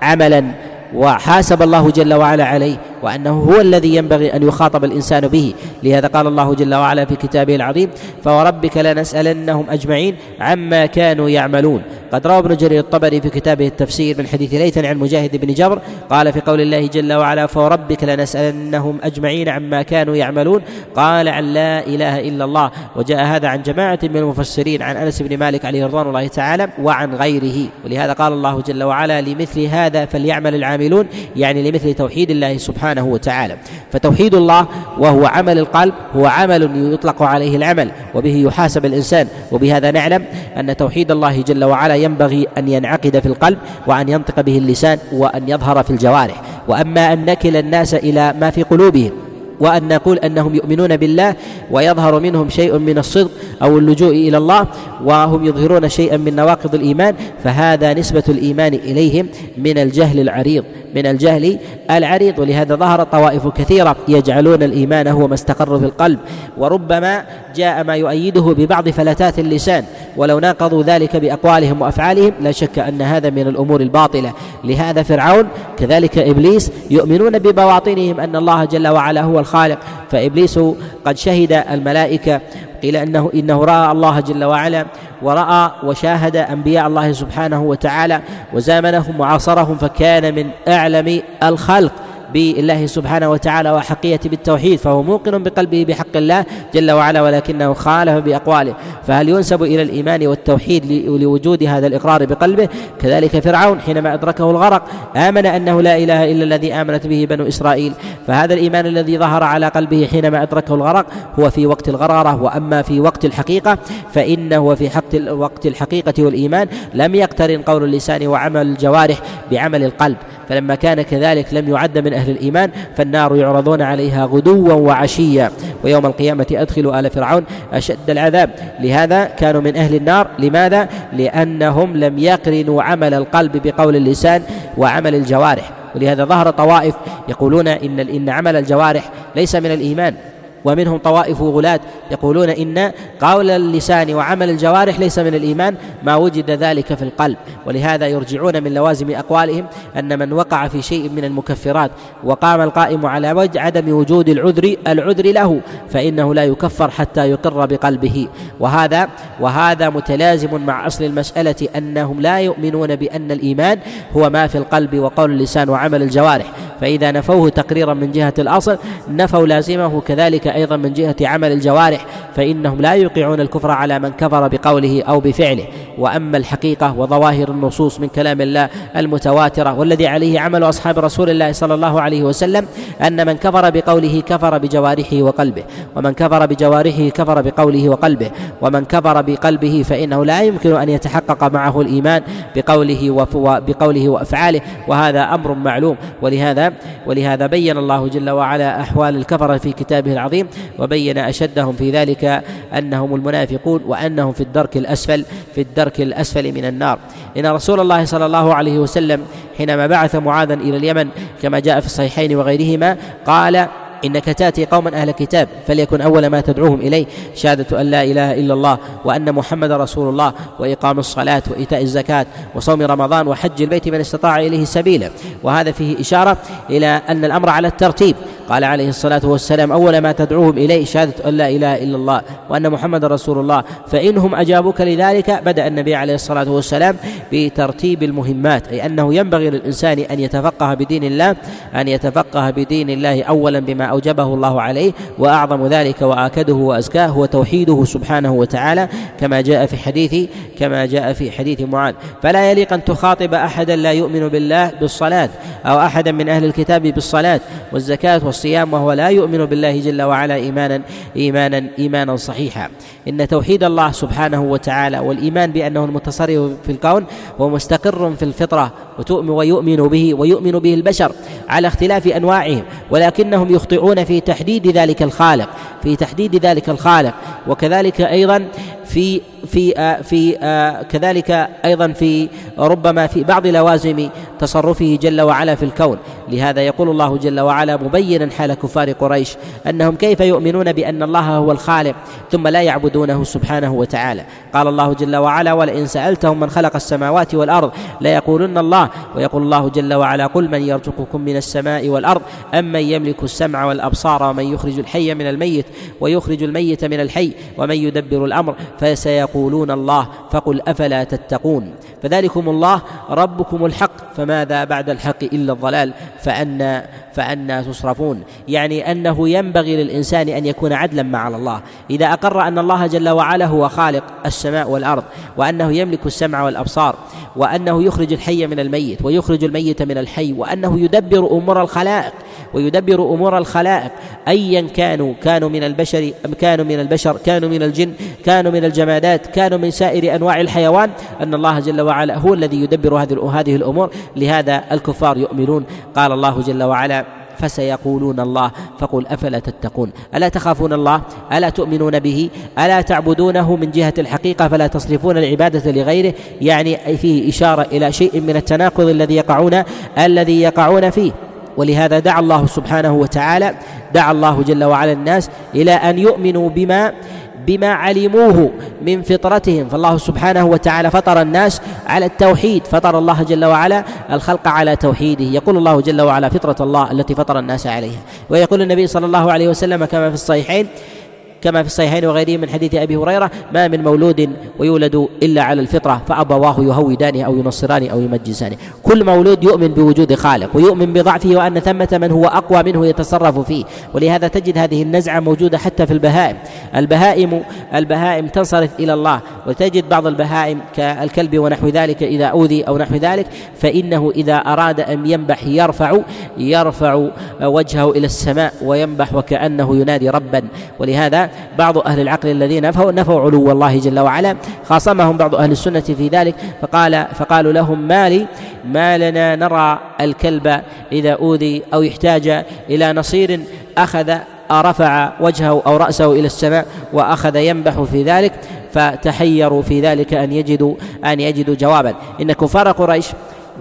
عملا وحاسب الله جل وعلا عليه وأنه هو الذي ينبغي أن يخاطب الإنسان به لهذا قال الله جل وعلا في كتابه العظيم فوربك لنسألنهم أجمعين عما كانوا يعملون قد روى ابن جرير الطبري في كتابه التفسير من حديث ليث عن مجاهد بن جبر قال في قول الله جل وعلا فوربك لنسألنهم أجمعين عما كانوا يعملون قال عن لا إله إلا الله وجاء هذا عن جماعة من المفسرين عن أنس بن مالك عليه رضوان الله تعالى وعن غيره ولهذا قال الله جل وعلا لمثل هذا فليعمل العاملون يعني لمثل توحيد الله سبحانه سبحانه وتعالى فتوحيد الله وهو عمل القلب هو عمل يطلق عليه العمل وبه يحاسب الانسان وبهذا نعلم ان توحيد الله جل وعلا ينبغي ان ينعقد في القلب وان ينطق به اللسان وان يظهر في الجوارح واما ان نكل الناس الى ما في قلوبهم وأن نقول أنهم يؤمنون بالله ويظهر منهم شيء من الصدق أو اللجوء إلى الله وهم يظهرون شيئا من نواقض الإيمان فهذا نسبة الإيمان إليهم من الجهل العريض من الجهل العريض ولهذا ظهر طوائف كثيرة يجعلون الإيمان هو ما استقر في القلب وربما جاء ما يؤيده ببعض فلتات اللسان ولو ناقضوا ذلك بأقوالهم وأفعالهم لا شك أن هذا من الأمور الباطلة لهذا فرعون كذلك إبليس يؤمنون ببواطنهم أن الله جل وعلا هو الخالق فإبليس قد شهد الملائكة قيل انه انه راى الله جل وعلا وراى وشاهد انبياء الله سبحانه وتعالى وزامنهم وعاصرهم فكان من اعلم الخلق بالله سبحانه وتعالى وحقيه بالتوحيد فهو موقن بقلبه بحق الله جل وعلا ولكنه خالف بأقواله فهل ينسب إلى الإيمان والتوحيد لوجود هذا الإقرار بقلبه كذلك فرعون حينما أدركه الغرق آمن أنه لا إله إلا الذي آمنت به بنو إسرائيل فهذا الإيمان الذي ظهر على قلبه حينما أدركه الغرق هو في وقت الغرارة وأما في وقت الحقيقة فإنه في حق وقت الحقيقة والإيمان لم يقترن قول اللسان وعمل الجوارح بعمل القلب فلما كان كذلك لم يعد من أهل الإيمان فالنار يعرضون عليها غدوا وعشيا ويوم القيامة أدخلوا آل فرعون أشد العذاب لهذا كانوا من أهل النار لماذا؟ لأنهم لم يقرنوا عمل القلب بقول اللسان وعمل الجوارح ولهذا ظهر طوائف يقولون إن إن عمل الجوارح ليس من الإيمان ومنهم طوائف غلاة يقولون إن قول اللسان وعمل الجوارح ليس من الإيمان ما وجد ذلك في القلب ولهذا يرجعون من لوازم أقوالهم أن من وقع في شيء من المكفرات وقام القائم على وجه عدم وجود العذر العذر له فإنه لا يكفر حتى يقر بقلبه وهذا وهذا متلازم مع أصل المسألة أنهم لا يؤمنون بأن الإيمان هو ما في القلب وقول اللسان وعمل الجوارح فإذا نفوه تقريرا من جهة الأصل نفوا لازمه كذلك أيضا من جهة عمل الجوارح فإنهم لا يوقعون الكفر على من كفر بقوله أو بفعله وأما الحقيقة وظواهر النصوص من كلام الله المتواترة والذي عليه عمل أصحاب رسول الله صلى الله عليه وسلم أن من كفر بقوله كفر بجوارحه وقلبه ومن كفر بجوارحه كفر بقوله وقلبه ومن كفر بقلبه فإنه لا يمكن أن يتحقق معه الإيمان بقوله بقوله وأفعاله وهذا أمر معلوم ولهذا ولهذا بين الله جل وعلا أحوال الكفرة في كتابه العظيم العظيم وبين أشدهم في ذلك أنهم المنافقون وأنهم في الدرك الأسفل في الدرك الأسفل من النار إن رسول الله صلى الله عليه وسلم حينما بعث معاذا إلى اليمن كما جاء في الصحيحين وغيرهما قال إنك تأتي قوما أهل كتاب فليكن أول ما تدعوهم إليه شهادة أن لا إله إلا الله وأن محمد رسول الله وإقام الصلاة وإيتاء الزكاة وصوم رمضان وحج البيت من استطاع إليه سبيلا وهذا فيه إشارة إلى أن الأمر على الترتيب قال عليه الصلاة والسلام أول ما تدعوهم إليه شهادة أن لا إله إلا الله وأن محمد رسول الله فإنهم أجابوك لذلك بدأ النبي عليه الصلاة والسلام بترتيب المهمات أي أنه ينبغي للإنسان أن يتفقه بدين الله أن يتفقه بدين الله أولا بما اوجبه الله عليه واعظم ذلك واكده وازكاه هو توحيده سبحانه وتعالى كما جاء في حديث كما جاء في حديث معاذ فلا يليق ان تخاطب احدا لا يؤمن بالله بالصلاه او احدا من اهل الكتاب بالصلاه والزكاه والصيام وهو لا يؤمن بالله جل وعلا ايمانا ايمانا ايمانا صحيحا ان توحيد الله سبحانه وتعالى والايمان بانه المتصرف في الكون هو مستقر في الفطره وتؤمن ويؤمن به ويؤمن به البشر على اختلاف انواعهم ولكنهم يخطئون في تحديد ذلك الخالق في تحديد ذلك الخالق وكذلك ايضا في في في كذلك ايضا في ربما في بعض لوازم تصرفه جل وعلا في الكون لهذا يقول الله جل وعلا مبينا حال كفار قريش انهم كيف يؤمنون بان الله هو الخالق ثم لا يعبدونه سبحانه وتعالى قال الله جل وعلا ولئن سالتهم من خلق السماوات والارض ليقولن الله ويقول الله جل وعلا قل من يرزقكم من السماء والارض امن يملك السمع والابصار ومن يخرج الحي من الميت ويخرج الميت من الحي ومن يدبر الامر فسيقول يقولون الله فقل أفلا تتقون فذلكم الله ربكم الحق فماذا بعد الحق إلا الضلال فأنا فأنا تصرفون يعني أنه ينبغي للإنسان أن يكون عدلا مع الله إذا أقر أن الله جل وعلا هو خالق السماء والأرض وأنه يملك السمع والأبصار وأنه يخرج الحي من الميت ويخرج الميت من الحي وأنه يدبر أمور الخلائق ويدبر امور الخلائق ايا كانوا كانوا من البشر ام كانوا من البشر كانوا من الجن كانوا من الجمادات كانوا من سائر انواع الحيوان ان الله جل وعلا هو الذي يدبر هذه هذه الامور لهذا الكفار يؤمنون قال الله جل وعلا فسيقولون الله فقل افلا تتقون الا تخافون الله الا تؤمنون به الا تعبدونه من جهه الحقيقه فلا تصرفون العباده لغيره يعني فيه اشاره الى شيء من التناقض الذي يقعون الذي يقعون فيه ولهذا دعا الله سبحانه وتعالى دعا الله جل وعلا الناس إلى أن يؤمنوا بما بما علموه من فطرتهم فالله سبحانه وتعالى فطر الناس على التوحيد فطر الله جل وعلا الخلق على توحيده يقول الله جل وعلا فطرة الله التي فطر الناس عليها ويقول النبي صلى الله عليه وسلم كما في الصحيحين كما في الصحيحين وغيره من حديث ابي هريره ما من مولود ويولد الا على الفطره فابواه يهودانه او ينصرانه او يمجسانه كل مولود يؤمن بوجود خالق ويؤمن بضعفه وان ثمه من هو اقوى منه يتصرف فيه ولهذا تجد هذه النزعه موجوده حتى في البهائم البهائم البهائم تنصرف الى الله وتجد بعض البهائم كالكلب ونحو ذلك اذا اوذي او نحو ذلك فانه اذا اراد ان ينبح يرفع يرفع وجهه الى السماء وينبح وكانه ينادي ربا ولهذا بعض أهل العقل الذين نفوا نفوا علو الله جل وعلا خاصمهم بعض أهل السنة في ذلك فقال فقالوا لهم ما لي ما لنا نرى الكلب إذا أوذي أو يحتاج إلى نصير أخذ رفع وجهه أو رأسه إلى السماء وأخذ ينبح في ذلك فتحيروا في ذلك أن يجدوا أن يجدوا جوابا إن كفار قريش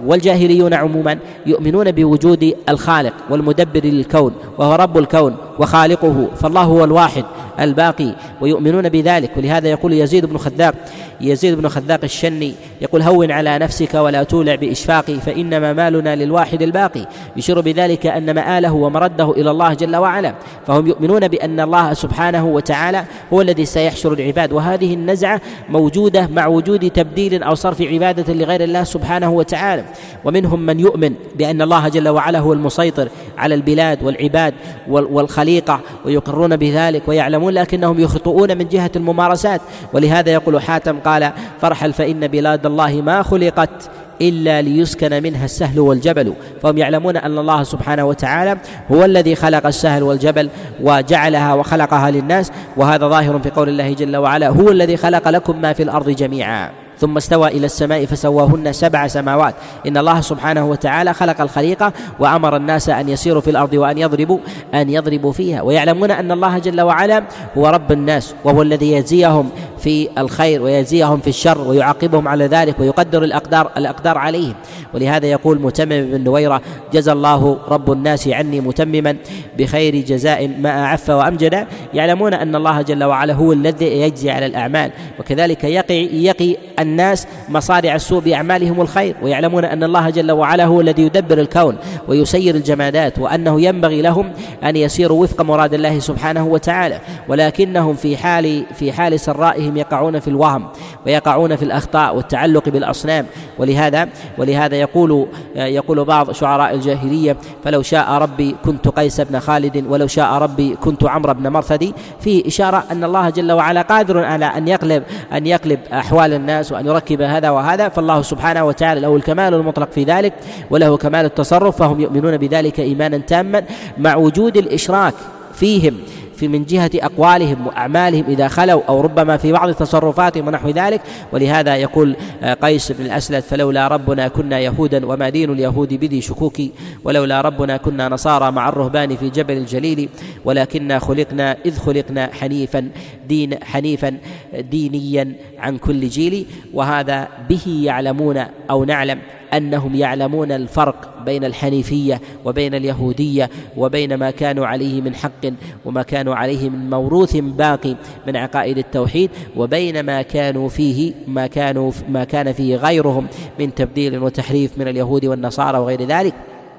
والجاهليون عموما يؤمنون بوجود الخالق والمدبر للكون وهو رب الكون وخالقه فالله هو الواحد الباقي ويؤمنون بذلك ولهذا يقول يزيد بن خذاق يزيد بن خذاق الشني يقول هون على نفسك ولا تولع بإشفاقي فإنما مالنا للواحد الباقي يشير بذلك أن مآله ومرده إلى الله جل وعلا فهم يؤمنون بأن الله سبحانه وتعالى هو الذي سيحشر العباد وهذه النزعة موجودة مع وجود تبديل أو صرف عبادة لغير الله سبحانه وتعالى ومنهم من يؤمن بأن الله جل وعلا هو المسيطر على البلاد والعباد والخليقة ويقرون بذلك ويعلمون لكنهم يخطئون من جهة الممارسات ولهذا يقول حاتم قال فارحل فإن بلاد الله ما خلقت إلا ليسكن منها السهل والجبل فهم يعلمون أن الله سبحانه وتعالى هو الذي خلق السهل والجبل وجعلها وخلقها للناس وهذا ظاهر في قول الله جل وعلا هو الذي خلق لكم ما في الأرض جميعا ثم استوى إلى السماء فسواهن سبع سماوات إن الله سبحانه وتعالى خلق الخليقة وأمر الناس أن يسيروا في الأرض وأن يضربوا أن يضربوا فيها ويعلمون أن الله جل وعلا هو رب الناس وهو الذي يجزيهم في الخير ويجزيهم في الشر ويعاقبهم على ذلك ويقدر الأقدار الأقدار عليهم ولهذا يقول متمم بن نويرة جزى الله رب الناس عني متمما بخير جزاء ما أعف وأمجد يعلمون أن الله جل وعلا هو الذي يجزي على الأعمال وكذلك يقي يقي الناس مصارع السوء بأعمالهم الخير ويعلمون أن الله جل وعلا هو الذي يدبر الكون ويسير الجمادات وأنه ينبغي لهم أن يسيروا وفق مراد الله سبحانه وتعالى ولكنهم في حال في حال سرائهم بعضهم يقعون في الوهم ويقعون في الاخطاء والتعلق بالاصنام ولهذا ولهذا يقول يقول بعض شعراء الجاهليه فلو شاء ربي كنت قيس بن خالد ولو شاء ربي كنت عمرو بن مرثدي في اشاره ان الله جل وعلا قادر على ان يقلب ان يقلب احوال الناس وان يركب هذا وهذا فالله سبحانه وتعالى له الكمال المطلق في ذلك وله كمال التصرف فهم يؤمنون بذلك ايمانا تاما مع وجود الاشراك فيهم في من جهة أقوالهم وأعمالهم إذا خلوا أو ربما في بعض تصرفاتهم ونحو ذلك ولهذا يقول آه، قيس بن الأسلد فلولا ربنا كنا يهودا وما دين اليهود بذي شكوك ولولا ربنا كنا نصارى مع الرهبان في جبل الجليل ولكنا خلقنا إذ خلقنا حنيفا دين حنيفا دينيا عن كل جيل وهذا به يعلمون أو نعلم انهم يعلمون الفرق بين الحنيفيه وبين اليهوديه وبين ما كانوا عليه من حق وما كانوا عليه من موروث باقي من عقائد التوحيد وبين ما كانوا فيه ما كانوا ما كان فيه غيرهم من تبديل وتحريف من اليهود والنصارى وغير ذلك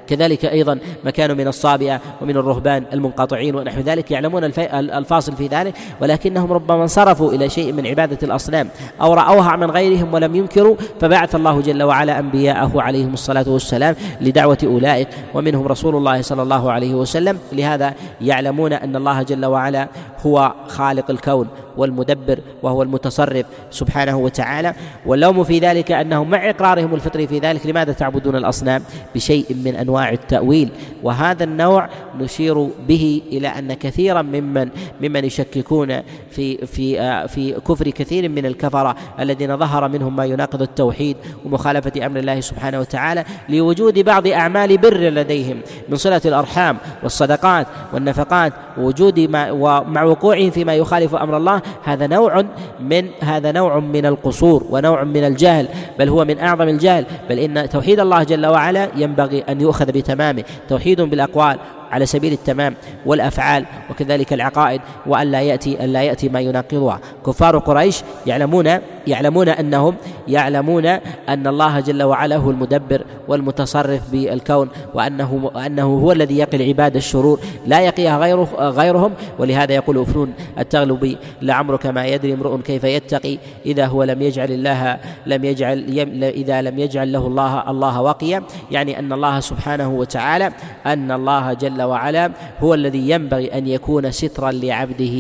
كذلك أيضا ما كانوا من الصابئة ومن الرهبان المنقطعين ونحو ذلك يعلمون الفاصل في ذلك ولكنهم ربما انصرفوا إلى شيء من عبادة الأصنام أو رأوها من غيرهم ولم ينكروا فبعث الله جل وعلا أنبياءه عليهم الصلاة والسلام لدعوة أولئك ومنهم رسول الله صلى الله عليه وسلم لهذا يعلمون أن الله جل وعلا هو خالق الكون والمدبر وهو المتصرف سبحانه وتعالى واللوم في ذلك أنهم مع إقرارهم الفطري في ذلك لماذا تعبدون الأصنام بشيء من أنواع التأويل وهذا النوع نشير به إلى أن كثيرا ممن ممن يشككون في في في كفر كثير من الكفرة الذين ظهر منهم ما يناقض التوحيد ومخالفة أمر الله سبحانه وتعالى لوجود بعض أعمال بر لديهم من صلة الأرحام والصدقات والنفقات ووجود ما ومع وقوعهم فيما يخالف أمر الله هذا نوع من هذا نوع من القصور ونوع من الجهل بل هو من اعظم الجهل بل ان توحيد الله جل وعلا ينبغي ان يؤخذ بتمامه توحيد بالاقوال على سبيل التمام والافعال وكذلك العقائد وان لا ياتي ان لا ياتي ما يناقضها كفار قريش يعلمون يعلمون انهم يعلمون ان الله جل وعلا هو المدبر والمتصرف بالكون وانه وانه هو الذي يقي العباد الشرور لا يقيها غيره غيرهم ولهذا يقول افنون التغلبي لعمرك ما يدري امرؤ كيف يتقي اذا هو لم يجعل الله لم يجعل اذا لم يجعل له الله الله وقيا يعني ان الله سبحانه وتعالى ان الله جل جل وعلا هو الذي ينبغي أن يكون سترا لعبده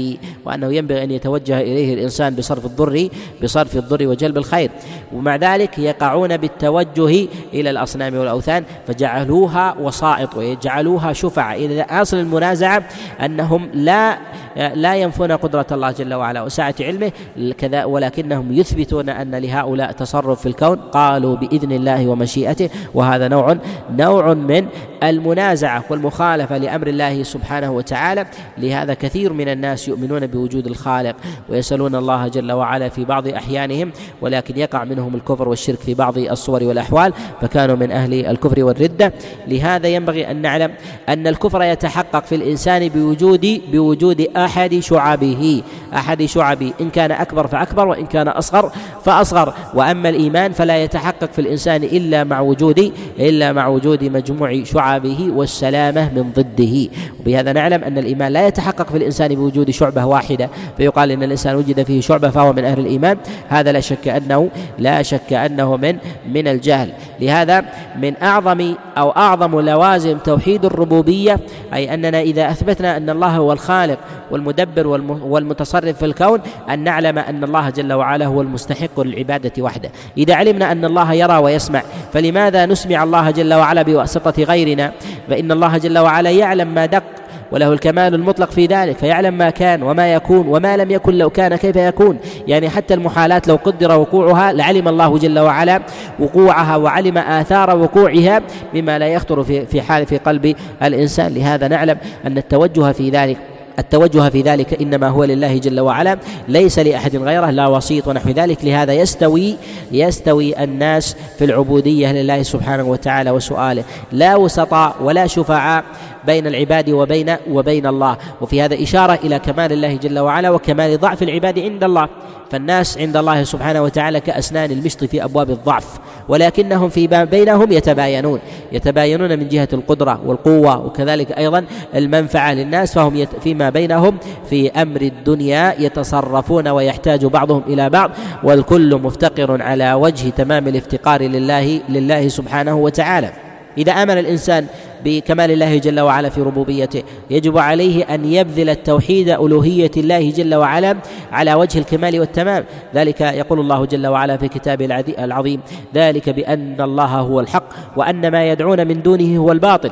وأنه ينبغي أن يتوجه إليه الإنسان بصرف الضر بصرف الضر وجلب الخير ومع ذلك يقعون بالتوجه إلى الأصنام والأوثان فجعلوها وسائط ويجعلوها شفعة إلى أصل المنازعة أنهم لا لا ينفون قدرة الله جل وعلا وسعة علمه كذا ولكنهم يثبتون أن لهؤلاء تصرف في الكون قالوا بإذن الله ومشيئته وهذا نوع نوع من المنازعة والمخالفة مخالفه لامر الله سبحانه وتعالى لهذا كثير من الناس يؤمنون بوجود الخالق ويسالون الله جل وعلا في بعض احيانهم ولكن يقع منهم الكفر والشرك في بعض الصور والاحوال فكانوا من اهل الكفر والرده لهذا ينبغي ان نعلم ان الكفر يتحقق في الانسان بوجود بوجود احد شعبه احد شعبه ان كان اكبر فاكبر وان كان اصغر فاصغر واما الايمان فلا يتحقق في الانسان الا مع وجود الا مع وجود مجموع شعبه والسلامه من ضده وبهذا نعلم أن الإيمان لا يتحقق في الإنسان بوجود شعبة واحدة فيقال إن الإنسان وجد فيه شعبة فهو من أهل الإيمان هذا لا شك أنه لا شك أنه من من الجهل لهذا من أعظم أو أعظم لوازم توحيد الربوبية أي أننا إذا أثبتنا أن الله هو الخالق والمدبر والمتصرف في الكون أن نعلم أن الله جل وعلا هو المستحق للعبادة وحده إذا علمنا أن الله يرى ويسمع فلماذا نسمع الله جل وعلا بواسطة غيرنا فإن الله جل وعلا يعلم ما دق وله الكمال المطلق في ذلك فيعلم ما كان وما يكون وما لم يكن لو كان كيف يكون يعني حتى المحالات لو قدر وقوعها لعلم الله جل وعلا وقوعها وعلم آثار وقوعها مما لا يخطر في حال في قلب الإنسان لهذا نعلم أن التوجه في ذلك التوجه في ذلك انما هو لله جل وعلا ليس لاحد غيره لا وسيط ونحو ذلك لهذا يستوي يستوي الناس في العبوديه لله سبحانه وتعالى وسؤاله لا وسطاء ولا شفعاء بين العباد وبين وبين الله وفي هذا اشاره الى كمال الله جل وعلا وكمال ضعف العباد عند الله فالناس عند الله سبحانه وتعالى كاسنان المشط في ابواب الضعف ولكنهم فيما بينهم يتباينون يتباينون من جهة القدرة والقوة وكذلك أيضا المنفعة للناس فهم فيما بينهم في أمر الدنيا يتصرفون ويحتاج بعضهم إلى بعض والكل مفتقر على وجه تمام الافتقار لله لله سبحانه وتعالى إذا آمن الإنسان بكمال الله جل وعلا في ربوبيته يجب عليه ان يبذل التوحيد الوهيه الله جل وعلا على وجه الكمال والتمام ذلك يقول الله جل وعلا في كتابه العظيم ذلك بان الله هو الحق وان ما يدعون من دونه هو الباطل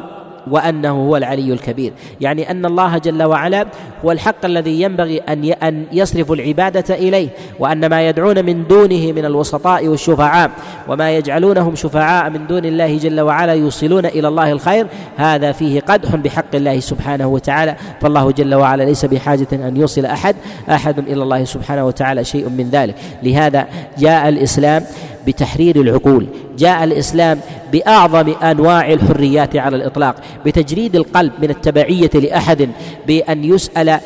وانه هو العلي الكبير يعني ان الله جل وعلا هو الحق الذي ينبغي ان ان يصرف العباده اليه وان ما يدعون من دونه من الوسطاء والشفعاء وما يجعلونهم شفعاء من دون الله جل وعلا يوصلون الى الله الخير هذا فيه قدح بحق الله سبحانه وتعالى فالله جل وعلا ليس بحاجه ان يوصل احد احد الى الله سبحانه وتعالى شيء من ذلك لهذا جاء الاسلام بتحرير العقول جاء الاسلام باعظم انواع الحريات على الاطلاق بتجريد القلب من التبعيه لاحد بان يسال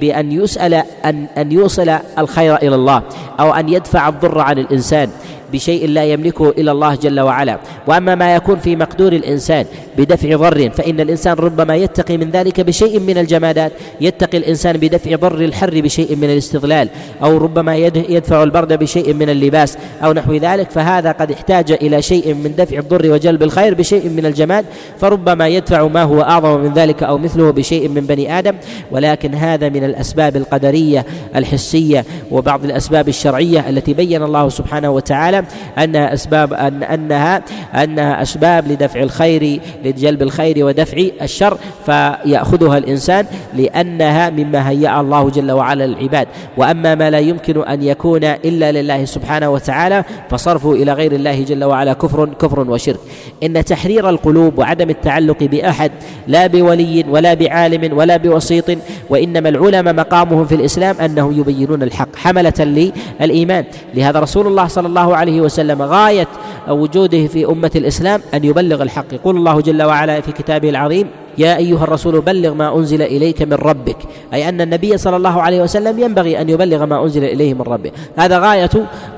بان يسال ان ان يوصل الخير الى الله او ان يدفع الضر عن الانسان بشيء لا يملكه الا الله جل وعلا واما ما يكون في مقدور الانسان بدفع ضر فان الانسان ربما يتقي من ذلك بشيء من الجمادات يتقي الانسان بدفع ضر الحر بشيء من الاستظلال او ربما يدفع البرد بشيء من اللباس او نحو ذلك فهذا قد احتاج الى شيء من دفع الضر وجلب الخير بشيء من الجماد فربما يدفع ما هو اعظم من ذلك او مثله بشيء من بني ادم ولكن هذا من الاسباب القدريه الحسيه وبعض الاسباب الشرعيه التي بين الله سبحانه وتعالى أنها أنها أسباب أن أنها أنها أسباب لدفع الخير لجلب الخير ودفع الشر فيأخذها الإنسان لأنها مما هيأ الله جل وعلا للعباد وأما ما لا يمكن أن يكون إلا لله سبحانه وتعالى فصرفه إلى غير الله جل وعلا كفر كفر وشرك إن تحرير القلوب وعدم التعلق بأحد لا بولي ولا بعالم ولا بوسيط وإنما العلماء مقامهم في الإسلام أنهم يبينون الحق حملة للإيمان لهذا رسول الله صلى الله عليه عليه وسلم غاية وجوده في أمة الإسلام أن يبلغ الحق يقول الله جل وعلا في كتابه العظيم يا ايها الرسول بلغ ما انزل اليك من ربك اي ان النبي صلى الله عليه وسلم ينبغي ان يبلغ ما انزل اليه من ربه هذا غايه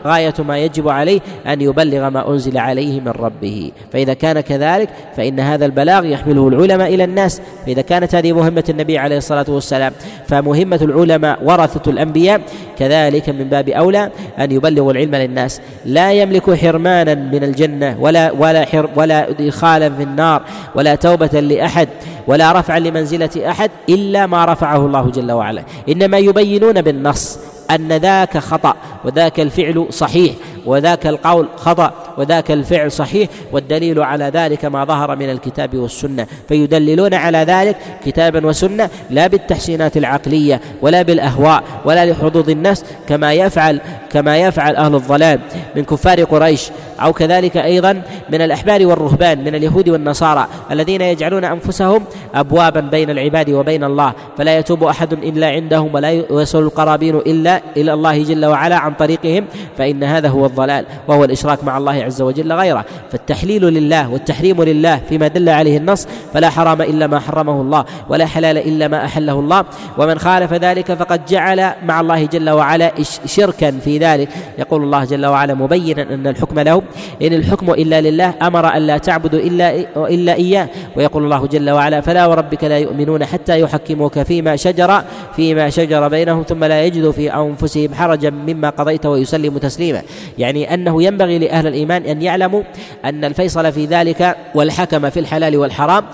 غايه ما يجب عليه ان يبلغ ما انزل عليه من ربه فاذا كان كذلك فان هذا البلاغ يحمله العلماء الى الناس فاذا كانت هذه مهمه النبي عليه الصلاه والسلام فمهمه العلماء ورثه الانبياء كذلك من باب اولى ان يبلغوا العلم للناس لا يملك حرمانا من الجنه ولا ولا حر ولا ادخالا في النار ولا توبه لاحد ولا رفعا لمنزله احد الا ما رفعه الله جل وعلا انما يبينون بالنص ان ذاك خطا وذاك الفعل صحيح وذاك القول خطأ وذاك الفعل صحيح والدليل على ذلك ما ظهر من الكتاب والسنة فيدللون على ذلك كتابا وسنة لا بالتحسينات العقلية ولا بالأهواء ولا لحظوظ النفس كما يفعل كما يفعل أهل الظلام من كفار قريش أو كذلك أيضا من الأحبار والرهبان من اليهود والنصارى الذين يجعلون أنفسهم أبوابا بين العباد وبين الله فلا يتوب أحد إلا عندهم ولا يصل القرابين إلا إلى الله جل وعلا عن طريقهم فإن هذا هو الضلال وهو الإشراك مع الله عز وجل غيره فالتحليل لله والتحريم لله فيما دل عليه النص فلا حرام إلا ما حرمه الله ولا حلال إلا ما أحله الله ومن خالف ذلك فقد جعل مع الله جل وعلا شركا في ذلك يقول الله جل وعلا مبينا أن الحكم له إن الحكم إلا لله أمر أن لا تعبدوا إلا إلا إياه ويقول الله جل وعلا فلا وربك لا يؤمنون حتى يحكموك فيما شجر فيما شجر بينهم ثم لا يجدوا في أنفسهم حرجا مما قضيت ويسلموا تسليما يعني يعني أنه ينبغي لأهل الإيمان أن يعلموا أن الفيصل في ذلك والحكم في الحلال والحرام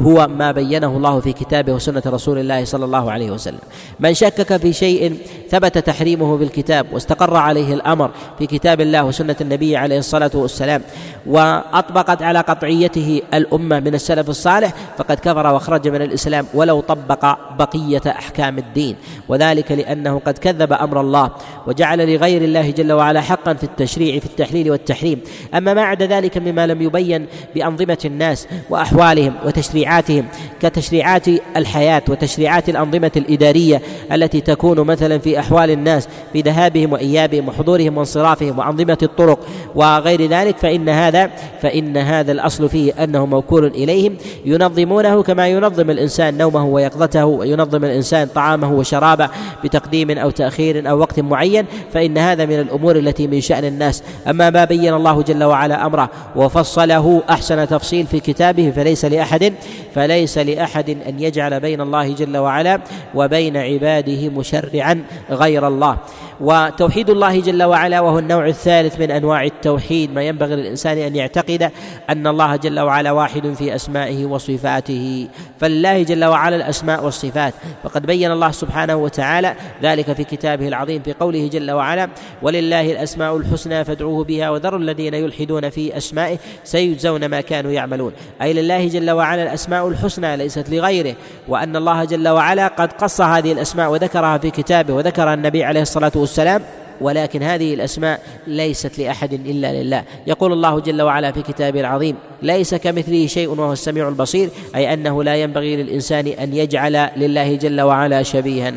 هو ما بينه الله في كتابه وسنه رسول الله صلى الله عليه وسلم من شكك في شيء ثبت تحريمه بالكتاب واستقر عليه الامر في كتاب الله وسنه النبي عليه الصلاه والسلام واطبقت على قطعيته الامه من السلف الصالح فقد كفر واخرج من الاسلام ولو طبق بقيه احكام الدين وذلك لانه قد كذب امر الله وجعل لغير الله جل وعلا حقا في التشريع في التحليل والتحريم اما ما عدا ذلك مما لم يبين بانظمه الناس واحوالهم وتشريع تشريعاتهم كتشريعات الحياة وتشريعات الأنظمة الإدارية التي تكون مثلا في أحوال الناس في ذهابهم وإيابهم وحضورهم وانصرافهم وأنظمة الطرق وغير ذلك فإن هذا فإن هذا الأصل فيه أنه موكول إليهم ينظمونه كما ينظم الإنسان نومه ويقظته وينظم الإنسان طعامه وشرابه بتقديم أو تأخير أو وقت معين فإن هذا من الأمور التي من شأن الناس أما ما بين الله جل وعلا أمره وفصله أحسن تفصيل في كتابه فليس لأحد فليس لاحد ان يجعل بين الله جل وعلا وبين عباده مشرعا غير الله وتوحيد الله جل وعلا وهو النوع الثالث من انواع التوحيد ما ينبغي للانسان ان يعتقد ان الله جل وعلا واحد في اسمائه وصفاته فلله جل وعلا الاسماء والصفات فقد بين الله سبحانه وتعالى ذلك في كتابه العظيم في قوله جل وعلا ولله الاسماء الحسنى فادعوه بها وذروا الذين يلحدون في اسمائه سيجزون ما كانوا يعملون اي لله جل وعلا الأسماء الاسماء الحسنى ليست لغيره وان الله جل وعلا قد قص هذه الاسماء وذكرها في كتابه وذكرها النبي عليه الصلاه والسلام ولكن هذه الاسماء ليست لاحد الا لله يقول الله جل وعلا في كتابه العظيم ليس كمثله شيء وهو السميع البصير اي انه لا ينبغي للانسان ان يجعل لله جل وعلا شبيها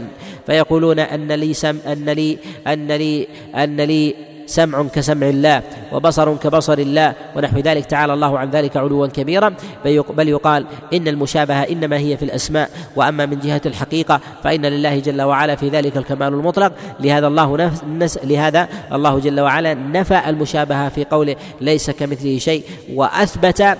فيقولون ان لي سم ان لي ان لي ان لي سمع كسمع الله وبصر كبصر الله ونحو ذلك تعالى الله عن ذلك علوا كبيرا بل يقال ان المشابهه انما هي في الاسماء واما من جهه الحقيقه فان لله جل وعلا في ذلك الكمال المطلق لهذا الله نفس لهذا الله جل وعلا نفى المشابهه في قوله ليس كمثله شيء واثبت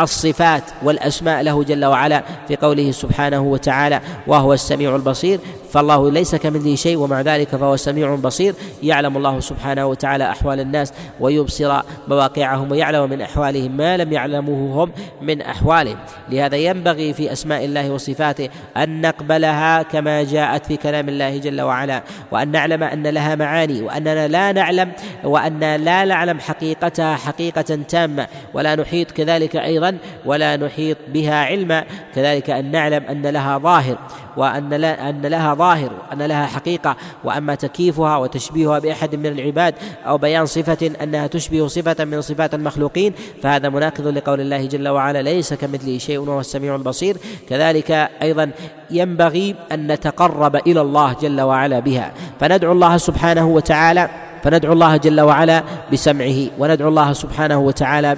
الصفات والاسماء له جل وعلا في قوله سبحانه وتعالى وهو السميع البصير فالله ليس كمثله شيء ومع ذلك فهو سميع بصير يعلم الله سبحانه وتعالى أحوال الناس ويبصر مواقعهم ويعلم من أحوالهم ما لم يعلموه هم من أحوالهم لهذا ينبغي في أسماء الله وصفاته أن نقبلها كما جاءت في كلام الله جل وعلا وأن نعلم أن لها معاني وأننا لا نعلم وأن لا نعلم حقيقتها حقيقة تامة ولا نحيط كذلك أيضا ولا نحيط بها علما كذلك أن نعلم أن لها ظاهر وأن أن لها ظاهر أن لها حقيقة وأما تكييفها وتشبيهها بأحد من العباد أو بيان صفة أنها تشبه صفة من صفات المخلوقين فهذا مناقض لقول الله جل وعلا ليس كمثله شيء وهو السميع البصير كذلك أيضا ينبغي أن نتقرب إلى الله جل وعلا بها فندعو الله سبحانه وتعالى فندعو الله جل وعلا بسمعه وندعو الله سبحانه وتعالى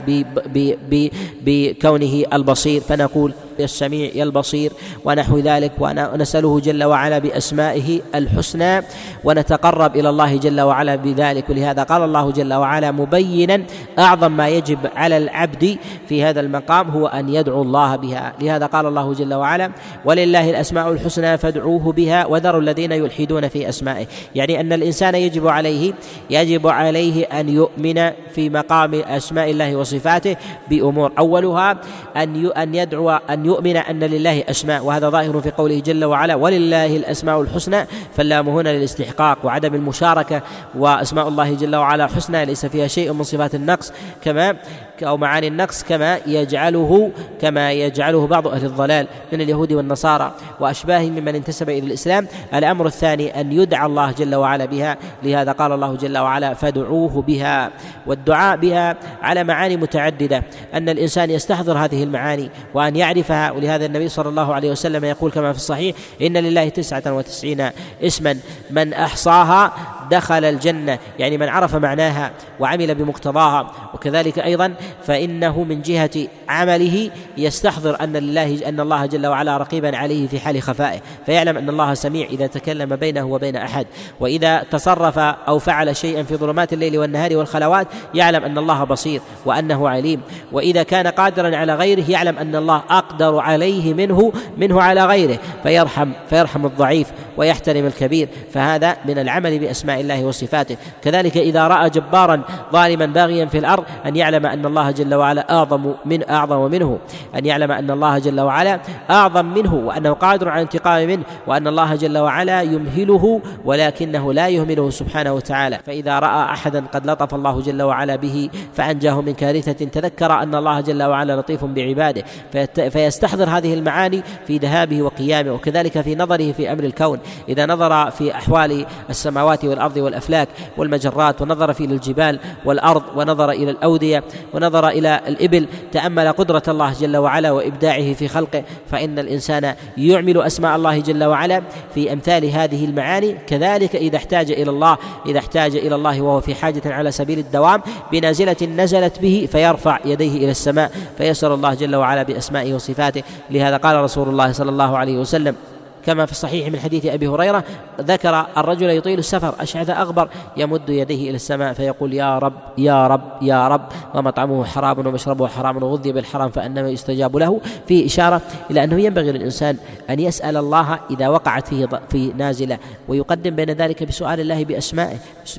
بكونه البصير فنقول السميع يا البصير ونحو ذلك ونسأله جل وعلا بأسمائه الحسنى ونتقرب إلى الله جل وعلا بذلك ولهذا قال الله جل وعلا مبينا أعظم ما يجب على العبد في هذا المقام هو أن يدعو الله بها لهذا قال الله جل وعلا ولله الأسماء الحسنى فادعوه بها وذروا الذين يلحدون في أسمائه يعني أن الإنسان يجب عليه يجب عليه أن يؤمن في مقام أسماء الله وصفاته بأمور أولها أن أن يدعو أن يؤمن أن لله أسماء وهذا ظاهر في قوله جل وعلا ولله الأسماء الحسنى فاللام هنا للاستحقاق وعدم المشاركة وأسماء الله جل وعلا حسنى ليس فيها شيء من صفات النقص كما أو معاني النقص كما يجعله كما يجعله بعض أهل الضلال من اليهود والنصارى وأشباههم ممن انتسب إلى الإسلام الأمر الثاني أن يدعى الله جل وعلا بها لهذا قال الله جل وعلا فادعوه بها والدعاء بها على معاني متعددة أن الإنسان يستحضر هذه المعاني وأن يعرفها ولهذا النبي صلى الله عليه وسلم يقول كما في الصحيح إن لله تسعة وتسعين اسما من أحصاها دخل الجنة يعني من عرف معناها وعمل بمقتضاها وكذلك أيضا فإنه من جهة عمله يستحضر أن الله أن الله جل وعلا رقيبا عليه في حال خفائه فيعلم أن الله سميع إذا تكلم بينه وبين أحد وإذا تصرف أو فعل شيئا في ظلمات الليل والنهار والخلوات يعلم أن الله بصير وأنه عليم وإذا كان قادرا على غيره يعلم أن الله أقدر عليه منه منه على غيره فيرحم فيرحم الضعيف ويحترم الكبير فهذا من العمل بأسماء الله وصفاته كذلك إذا رأى جبارا ظالما باغيا في الأرض أن يعلم أن الله الله جل وعلا أعظم من أعظم منه أن يعلم أن الله جل وعلا أعظم منه وأنه قادر على الانتقام منه وأن الله جل وعلا يمهله ولكنه لا يهمله سبحانه وتعالى فإذا رأى أحدا قد لطف الله جل وعلا به فأنجاه من كارثة تذكر أن الله جل وعلا لطيف بعباده فيستحضر هذه المعاني في ذهابه وقيامه وكذلك في نظره في أمر الكون إذا نظر في أحوال السماوات والأرض والأفلاك والمجرات ونظر في الجبال والأرض ونظر إلى الأودية ونظر نظر الى الابل تامل قدره الله جل وعلا وابداعه في خلقه فان الانسان يعمل اسماء الله جل وعلا في امثال هذه المعاني كذلك اذا احتاج الى الله اذا احتاج الى الله وهو في حاجه على سبيل الدوام بنازله نزلت به فيرفع يديه الى السماء فيسر الله جل وعلا باسمائه وصفاته لهذا قال رسول الله صلى الله عليه وسلم كما في الصحيح من حديث أبي هريرة ذكر الرجل يطيل السفر أشعث أغبر يمد يديه إلى السماء فيقول يا رب يا رب يا رب ومطعمه حرام ومشربه حرام وغذي بالحرام فأنما يستجاب له في إشارة إلى أنه ينبغي للإنسان أن يسأل الله إذا وقعت فيه في نازلة ويقدم بين ذلك بسؤال الله بأسمائه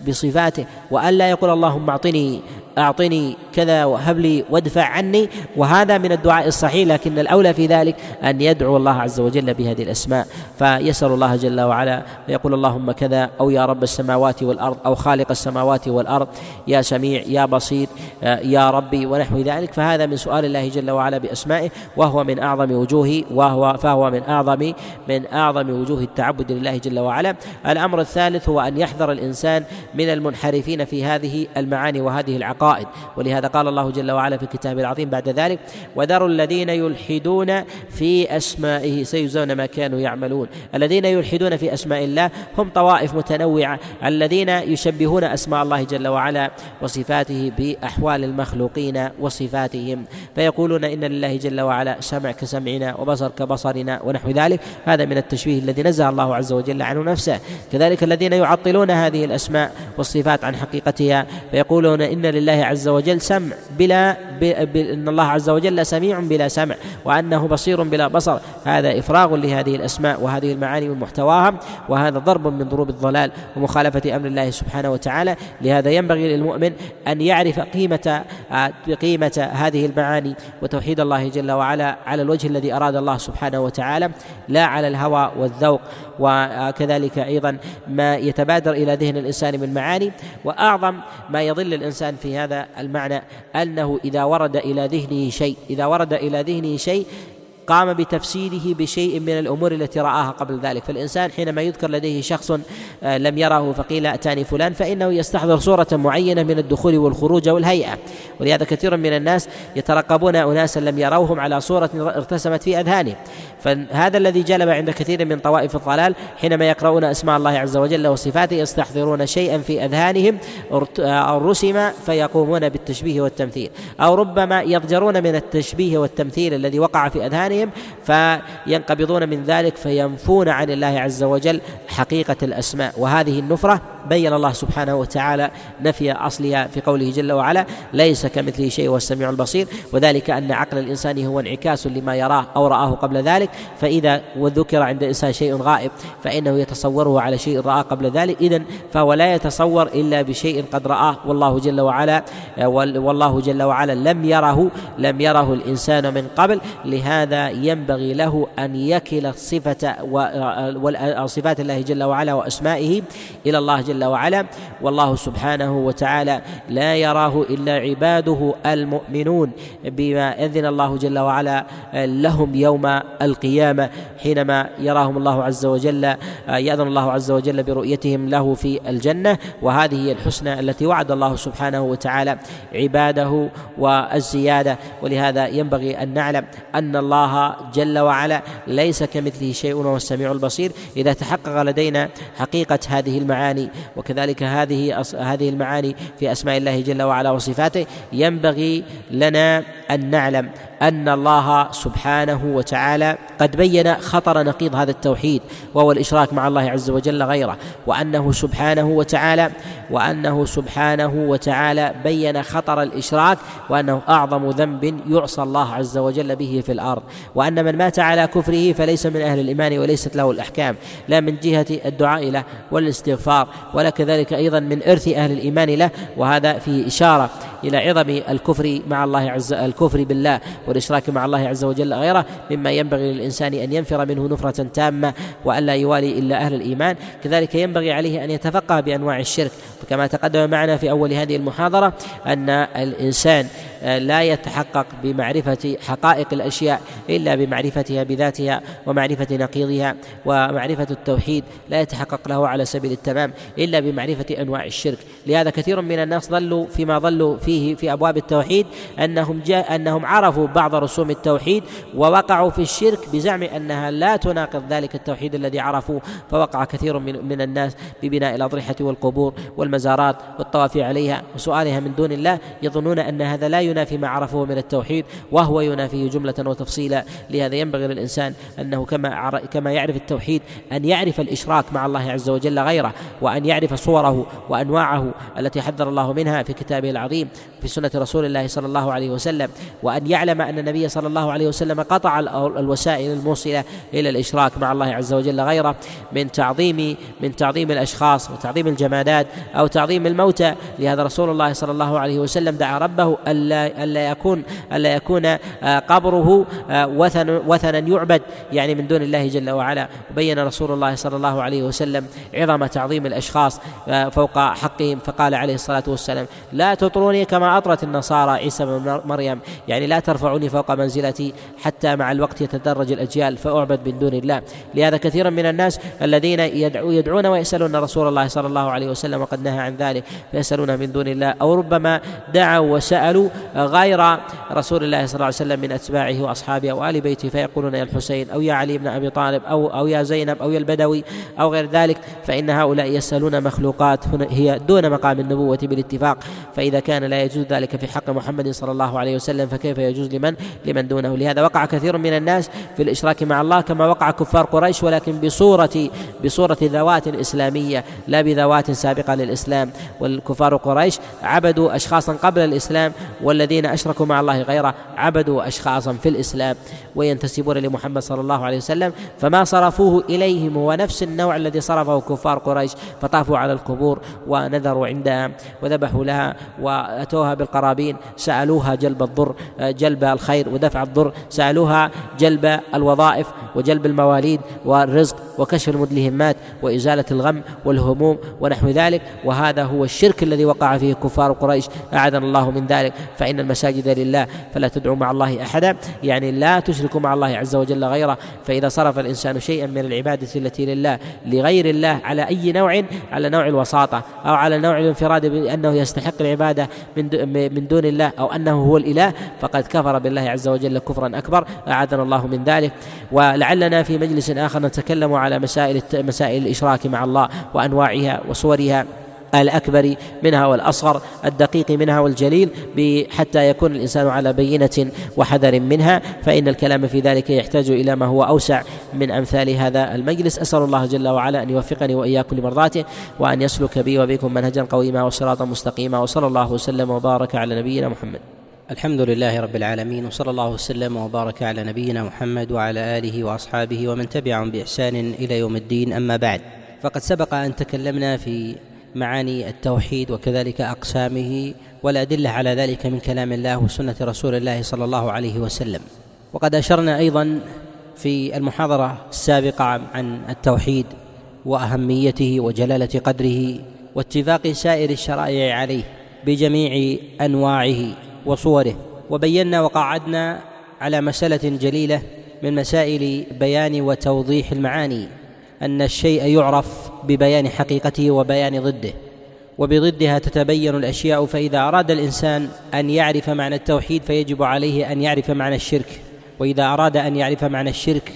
بصفاته وألا يقول اللهم أعطني أعطني كذا وهب لي وادفع عني وهذا من الدعاء الصحيح لكن الأولى في ذلك أن يدعو الله عز وجل بهذه الأسماء فيسأل الله جل وعلا ويقول اللهم كذا أو يا رب السماوات والأرض أو خالق السماوات والأرض يا سميع يا بصير يا ربي ونحو ذلك فهذا من سؤال الله جل وعلا بأسمائه وهو من أعظم وجوه وهو فهو من أعظم من أعظم وجوه التعبد لله جل وعلا الأمر الثالث هو أن يحذر الإنسان من المنحرفين في هذه المعاني وهذه العقائد العقائد ولهذا قال الله جل وعلا في كتابه العظيم بعد ذلك وذروا الذين يلحدون في أسمائه سيجزون ما كانوا يعملون الذين يلحدون في أسماء الله هم طوائف متنوعة الذين يشبهون أسماء الله جل وعلا وصفاته بأحوال المخلوقين وصفاتهم فيقولون إن لله جل وعلا سمع كسمعنا وبصر كبصرنا ونحو ذلك هذا من التشبيه الذي نزه الله عز وجل عنه نفسه كذلك الذين يعطلون هذه الأسماء والصفات عن حقيقتها فيقولون إن لله الله عز وجل سمع بلا ان الله عز وجل سميع بلا سمع وانه بصير بلا بصر هذا افراغ لهذه الاسماء وهذه المعاني من محتواها وهذا ضرب من ضروب الضلال ومخالفه امر الله سبحانه وتعالى لهذا ينبغي للمؤمن ان يعرف قيمه قيمه هذه المعاني وتوحيد الله جل وعلا على الوجه الذي اراد الله سبحانه وتعالى لا على الهوى والذوق وكذلك أيضا ما يتبادر إلى ذهن الإنسان من معاني وأعظم ما يضل الإنسان في هذا المعنى أنه إذا ورد إلى ذهنه شيء إذا ورد إلى ذهنه شيء قام بتفسيره بشيء من الامور التي راها قبل ذلك فالانسان حينما يذكر لديه شخص آه، لم يره فقيل اتاني فلان فانه يستحضر صوره معينه من الدخول والخروج والهيئه ولهذا كثير من الناس يترقبون اناسا لم يروهم على صوره ارتسمت في اذهانهم فهذا الذي جلب عند كثير من طوائف الضلال حينما يقرؤون اسماء الله عز وجل وصفاته يستحضرون شيئا في اذهانهم رسم فيقومون بالتشبيه والتمثيل او ربما يضجرون من التشبيه والتمثيل الذي وقع في اذهانهم فينقبضون من ذلك فينفون عن الله عز وجل حقيقه الاسماء وهذه النفره بين الله سبحانه وتعالى نفي اصلها في قوله جل وعلا ليس كمثله شيء هو السميع البصير وذلك ان عقل الانسان هو انعكاس لما يراه او راه قبل ذلك فاذا وذكر عند الانسان شيء غائب فانه يتصوره على شيء راه قبل ذلك اذا فهو لا يتصور الا بشيء قد راه والله جل وعلا والله جل وعلا لم يره لم يره الانسان من قبل لهذا ينبغي له ان يكل صفه صفات الله جل وعلا واسمائه الى الله جل جل وعلا والله سبحانه وتعالى لا يراه الا عباده المؤمنون بما اذن الله جل وعلا لهم يوم القيامه حينما يراهم الله عز وجل ياذن الله عز وجل برؤيتهم له في الجنه وهذه هي الحسنى التي وعد الله سبحانه وتعالى عباده والزياده ولهذا ينبغي ان نعلم ان الله جل وعلا ليس كمثله شيء وهو السميع البصير اذا تحقق لدينا حقيقه هذه المعاني وكذلك هذه هذه المعاني في اسماء الله جل وعلا وصفاته ينبغي لنا ان نعلم ان الله سبحانه وتعالى قد بين خطر نقيض هذا التوحيد وهو الاشراك مع الله عز وجل غيره وانه سبحانه وتعالى وانه سبحانه وتعالى بين خطر الاشراك وانه اعظم ذنب يعصى الله عز وجل به في الارض وان من مات على كفره فليس من اهل الايمان وليست له الاحكام لا من جهه الدعاء له والاستغفار ولا كذلك ايضا من ارث اهل الايمان له وهذا فيه اشاره الى عظم الكفر مع الله عز الكفر بالله والإشراك مع الله عز وجل غيره مما ينبغي للإنسان أن ينفر منه نفرة تامة وألا يوالي إلا أهل الإيمان كذلك ينبغي عليه أن يتفقه بأنواع الشرك كما تقدم معنا في أول هذه المحاضرة أن الإنسان آه، لا يتحقق بمعرفة حقائق الأشياء إلا بمعرفتها بذاتها ومعرفة نقيضها ومعرفة التوحيد لا يتحقق له على سبيل التمام إلا بمعرفة أنواع الشرك لهذا كثير من الناس ظلوا فيما ظلوا فيه في أبواب التوحيد أنهم جاء أنهم عرفوا بعض رسوم التوحيد ووقعوا في الشرك بزعم أنها لا تناقض ذلك التوحيد الذي عرفوه فوقع كثير من, من الناس ببناء الأضرحة والقبور والمزارات والطواف عليها وسؤالها من دون الله يظنون أن هذا لا ينافي ما عرفه من التوحيد وهو ينافيه جملة وتفصيلا لهذا ينبغي للإنسان أنه كما كما يعرف التوحيد أن يعرف الإشراك مع الله عز وجل غيره وأن يعرف صوره وأنواعه التي حذر الله منها في كتابه العظيم في سنة رسول الله صلى الله عليه وسلم وأن يعلم أن النبي صلى الله عليه وسلم قطع الوسائل الموصلة إلى الإشراك مع الله عز وجل غيره من تعظيم من تعظيم الأشخاص وتعظيم الجمادات أو تعظيم الموتى لهذا رسول الله صلى الله عليه وسلم دعا ربه ألا ألا يكون ألا يكون آه، قبره آه، وثن وثنا يعبد يعني من دون الله جل وعلا بين رسول الله صلى الله عليه وسلم عظم تعظيم الأشخاص آه، فوق حقهم فقال عليه الصلاة والسلام لا تطروني كما أطرت النصارى عيسى بن مريم يعني لا ترفعوني فوق منزلتي حتى مع الوقت يتدرج الأجيال فأعبد من دون الله لهذا كثيرا من الناس الذين يدعو يدعون ويسألون رسول الله صلى الله عليه وسلم وقد نهى عن ذلك فيسألون من دون الله أو ربما دعوا وسألوا غير رسول الله صلى الله عليه وسلم من أتباعه وأصحابه أو آل بيته فيقولون يا الحسين أو يا علي بن أبي طالب أو أو يا زينب أو يا البدوي أو غير ذلك فإن هؤلاء يسألون مخلوقات هي دون مقام النبوة بالاتفاق فإذا كان لا يجوز ذلك في حق محمد صلى الله عليه وسلم فكيف يجوز لمن لمن دونه لهذا وقع كثير من الناس في الإشراك مع الله كما وقع كفار قريش ولكن بصورة بصورة ذوات إسلامية لا بذوات سابقة للإسلام والكفار قريش عبدوا أشخاصا قبل الإسلام وال والذين أشركوا مع الله غيره عبدوا أشخاصا في الإسلام وينتسبون لمحمد صلى الله عليه وسلم فما صرفوه إليهم هو نفس النوع الذي صرفه كفار قريش فطافوا على القبور ونذروا عندها وذبحوا لها وأتوها بالقرابين سألوها جلب الضر جلب الخير ودفع الضر سألوها جلب الوظائف وجلب المواليد والرزق وكشف المدلهمات وإزالة الغم والهموم ونحو ذلك وهذا هو الشرك الذي وقع فيه كفار قريش أعاذنا الله من ذلك فإن المساجد لله فلا تدعوا مع الله أحدا يعني لا تشرك مع الله عز وجل غيره فإذا صرف الإنسان شيئا من العبادة التي لله لغير الله على أي نوع على نوع الوساطة أو على نوع الانفراد بأنه يستحق العبادة من دون الله أو أنه هو الإله فقد كفر بالله عز وجل كفرا أكبر أعاذنا الله من ذلك ولعلنا في مجلس آخر نتكلم على مسائل مسائل الإشراك مع الله وأنواعها وصورها الأكبر منها والأصغر الدقيق منها والجليل حتى يكون الإنسان على بينة وحذر منها فإن الكلام في ذلك يحتاج إلى ما هو أوسع من أمثال هذا المجلس أسأل الله جل وعلا أن يوفقني وإياكم لمرضاته وأن يسلك بي وبكم منهجا قويما وصراطا مستقيما وصلى الله وسلم وبارك على نبينا محمد الحمد لله رب العالمين وصلى الله وسلم وبارك على نبينا محمد وعلى آله وأصحابه ومن تبعهم بإحسان إلى يوم الدين أما بعد فقد سبق أن تكلمنا في معاني التوحيد وكذلك أقسامه والأدلة على ذلك من كلام الله وسنة رسول الله صلى الله عليه وسلم وقد أشرنا أيضا في المحاضرة السابقة عن التوحيد وأهميته وجلالة قدره واتفاق سائر الشرائع عليه بجميع أنواعه وصوره وبينا وقعدنا على مسألة جليلة من مسائل بيان وتوضيح المعاني ان الشيء يعرف ببيان حقيقته وبيان ضده وبضدها تتبين الاشياء فاذا اراد الانسان ان يعرف معنى التوحيد فيجب عليه ان يعرف معنى الشرك واذا اراد ان يعرف معنى الشرك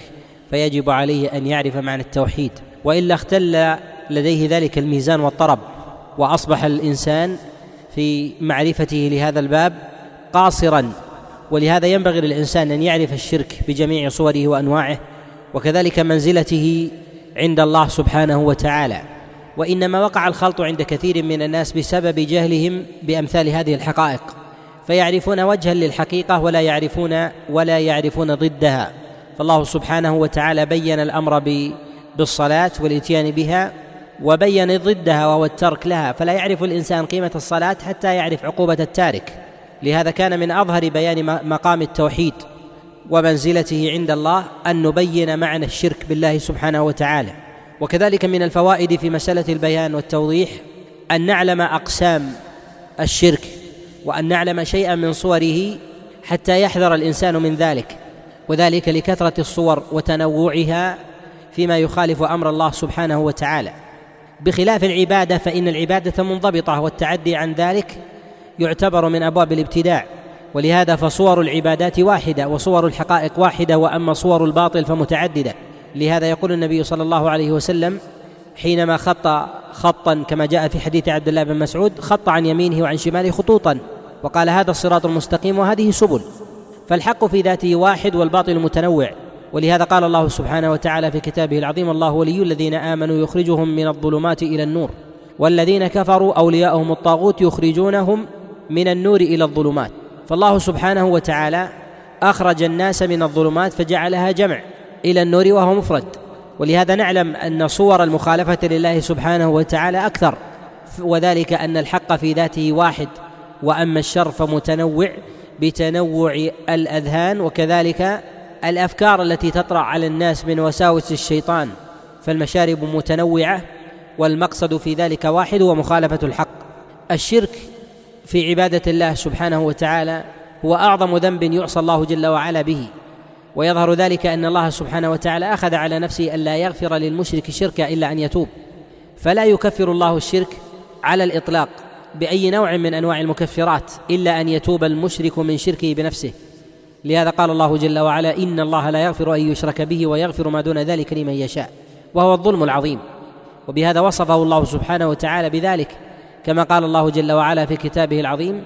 فيجب عليه ان يعرف معنى التوحيد والا اختل لديه ذلك الميزان والطرب واصبح الانسان في معرفته لهذا الباب قاصرا ولهذا ينبغي للانسان ان يعرف الشرك بجميع صوره وانواعه وكذلك منزلته عند الله سبحانه وتعالى وانما وقع الخلط عند كثير من الناس بسبب جهلهم بامثال هذه الحقائق فيعرفون وجها للحقيقه ولا يعرفون ولا يعرفون ضدها فالله سبحانه وتعالى بين الامر بالصلاه والاتيان بها وبين ضدها وهو الترك لها فلا يعرف الانسان قيمه الصلاه حتى يعرف عقوبه التارك لهذا كان من اظهر بيان مقام التوحيد ومنزلته عند الله ان نبين معنى الشرك بالله سبحانه وتعالى وكذلك من الفوائد في مساله البيان والتوضيح ان نعلم اقسام الشرك وان نعلم شيئا من صوره حتى يحذر الانسان من ذلك وذلك لكثره الصور وتنوعها فيما يخالف امر الله سبحانه وتعالى بخلاف العباده فان العباده منضبطه والتعدي عن ذلك يعتبر من ابواب الابتداع ولهذا فصور العبادات واحده وصور الحقائق واحده واما صور الباطل فمتعدده لهذا يقول النبي صلى الله عليه وسلم حينما خط خطا كما جاء في حديث عبد الله بن مسعود خط عن يمينه وعن شماله خطوطا وقال هذا الصراط المستقيم وهذه سبل فالحق في ذاته واحد والباطل متنوع ولهذا قال الله سبحانه وتعالى في كتابه العظيم الله ولي الذين امنوا يخرجهم من الظلمات الى النور والذين كفروا اولياءهم الطاغوت يخرجونهم من النور الى الظلمات فالله سبحانه وتعالى اخرج الناس من الظلمات فجعلها جمع الى النور وهو مفرد ولهذا نعلم ان صور المخالفه لله سبحانه وتعالى اكثر وذلك ان الحق في ذاته واحد واما الشر فمتنوع بتنوع الاذهان وكذلك الافكار التي تطرا على الناس من وساوس الشيطان فالمشارب متنوعه والمقصد في ذلك واحد ومخالفه الحق الشرك في عباده الله سبحانه وتعالى هو اعظم ذنب يعصى الله جل وعلا به ويظهر ذلك ان الله سبحانه وتعالى اخذ على نفسه الا يغفر للمشرك شركا الا ان يتوب فلا يكفر الله الشرك على الاطلاق باي نوع من انواع المكفرات الا ان يتوب المشرك من شركه بنفسه لهذا قال الله جل وعلا ان الله لا يغفر ان يشرك به ويغفر ما دون ذلك لمن يشاء وهو الظلم العظيم وبهذا وصفه الله سبحانه وتعالى بذلك كما قال الله جل وعلا في كتابه العظيم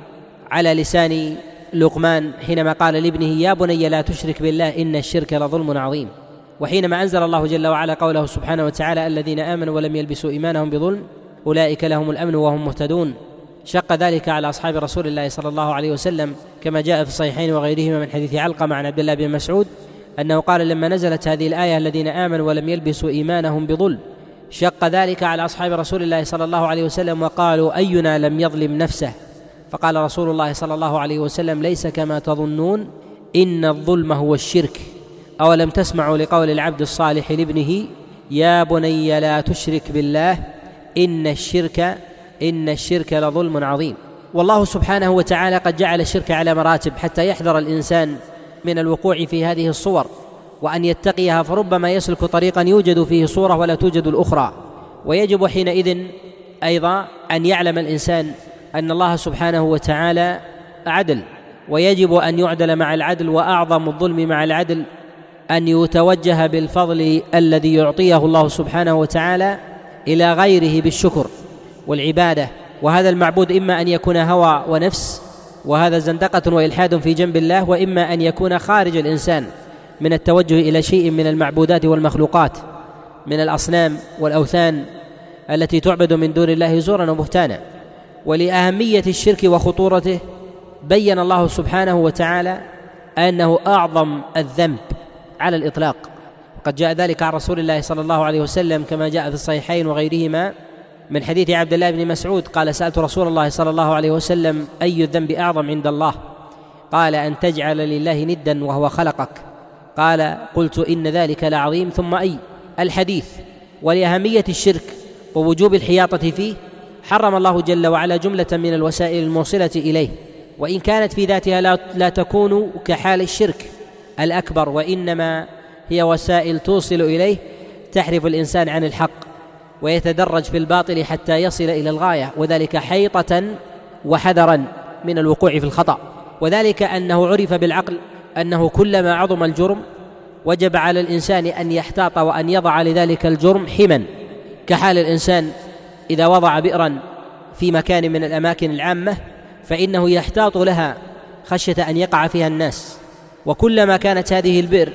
على لسان لقمان حينما قال لابنه يا بني لا تشرك بالله ان الشرك لظلم عظيم وحينما انزل الله جل وعلا قوله سبحانه وتعالى الذين امنوا ولم يلبسوا ايمانهم بظلم اولئك لهم الامن وهم مهتدون شق ذلك على اصحاب رسول الله صلى الله عليه وسلم كما جاء في الصحيحين وغيرهما من حديث علقمه عن عبد الله بن مسعود انه قال لما نزلت هذه الايه الذين امنوا ولم يلبسوا ايمانهم بظلم شق ذلك على اصحاب رسول الله صلى الله عليه وسلم وقالوا اينا لم يظلم نفسه فقال رسول الله صلى الله عليه وسلم ليس كما تظنون ان الظلم هو الشرك اولم تسمعوا لقول العبد الصالح لابنه يا بني لا تشرك بالله ان الشرك ان الشرك لظلم عظيم والله سبحانه وتعالى قد جعل الشرك على مراتب حتى يحذر الانسان من الوقوع في هذه الصور وأن يتقيها فربما يسلك طريقا يوجد فيه صورة ولا توجد الأخرى ويجب حينئذ أيضا أن يعلم الإنسان أن الله سبحانه وتعالى عدل ويجب أن يعدل مع العدل وأعظم الظلم مع العدل أن يتوجه بالفضل الذي يعطيه الله سبحانه وتعالى إلى غيره بالشكر والعبادة وهذا المعبود إما أن يكون هوى ونفس وهذا زندقة وإلحاد في جنب الله وإما أن يكون خارج الإنسان من التوجه الى شيء من المعبودات والمخلوقات من الاصنام والاوثان التي تعبد من دون الله زورا وبهتانا ولاهميه الشرك وخطورته بين الله سبحانه وتعالى انه اعظم الذنب على الاطلاق قد جاء ذلك عن رسول الله صلى الله عليه وسلم كما جاء في الصحيحين وغيرهما من حديث عبد الله بن مسعود قال سالت رسول الله صلى الله عليه وسلم اي الذنب اعظم عند الله قال ان تجعل لله ندا وهو خلقك قال قلت إن ذلك لعظيم ثم أي الحديث ولأهمية الشرك ووجوب الحياطة فيه حرم الله جل وعلا جملة من الوسائل الموصلة إليه وإن كانت في ذاتها لا تكون كحال الشرك الأكبر وإنما هي وسائل توصل إليه تحرف الإنسان عن الحق ويتدرج في الباطل حتى يصل إلى الغاية وذلك حيطة وحذرا من الوقوع في الخطأ وذلك أنه عرف بالعقل انه كلما عظم الجرم وجب على الانسان ان يحتاط وان يضع لذلك الجرم حما كحال الانسان اذا وضع بئرا في مكان من الاماكن العامه فانه يحتاط لها خشيه ان يقع فيها الناس وكلما كانت هذه البئر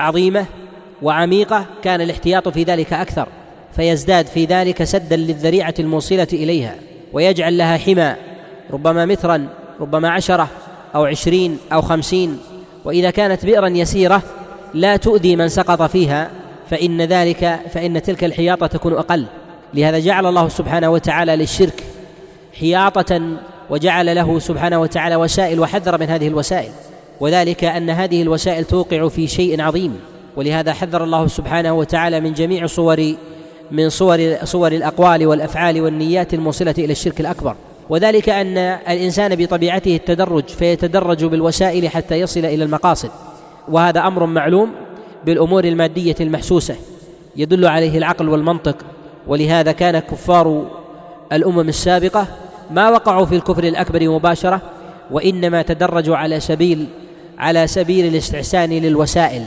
عظيمه وعميقه كان الاحتياط في ذلك اكثر فيزداد في ذلك سدا للذريعه الموصله اليها ويجعل لها حمى ربما مترا ربما عشره او عشرين او خمسين واذا كانت بئرا يسيره لا تؤذي من سقط فيها فان ذلك فان تلك الحياطه تكون اقل لهذا جعل الله سبحانه وتعالى للشرك حياطه وجعل له سبحانه وتعالى وسائل وحذر من هذه الوسائل وذلك ان هذه الوسائل توقع في شيء عظيم ولهذا حذر الله سبحانه وتعالى من جميع صور من صور صور الاقوال والافعال والنيات الموصله الى الشرك الاكبر وذلك ان الانسان بطبيعته التدرج فيتدرج بالوسائل حتى يصل الى المقاصد وهذا امر معلوم بالامور الماديه المحسوسه يدل عليه العقل والمنطق ولهذا كان كفار الامم السابقه ما وقعوا في الكفر الاكبر مباشره وانما تدرجوا على سبيل على سبيل الاستحسان للوسائل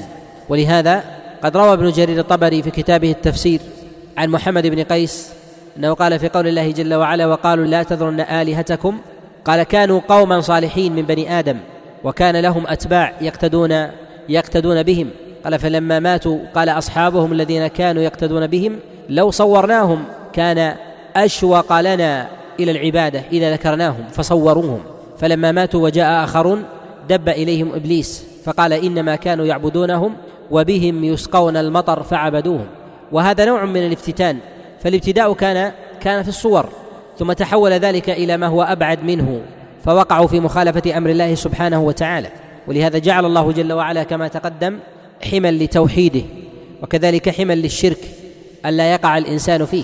ولهذا قد روى ابن جرير الطبري في كتابه التفسير عن محمد بن قيس أنه قال في قول الله جل وعلا وقالوا لا تذرن آلهتكم قال كانوا قوما صالحين من بني آدم وكان لهم أتباع يقتدون يقتدون بهم قال فلما ماتوا قال أصحابهم الذين كانوا يقتدون بهم لو صورناهم كان أشوق لنا إلى العبادة إذا ذكرناهم فصوروهم فلما ماتوا وجاء آخرون دب إليهم إبليس فقال إنما كانوا يعبدونهم وبهم يسقون المطر فعبدوهم وهذا نوع من الافتتان فالابتداء كان كان في الصور ثم تحول ذلك الى ما هو ابعد منه فوقعوا في مخالفه امر الله سبحانه وتعالى ولهذا جعل الله جل وعلا كما تقدم حما لتوحيده وكذلك حما للشرك الا يقع الانسان فيه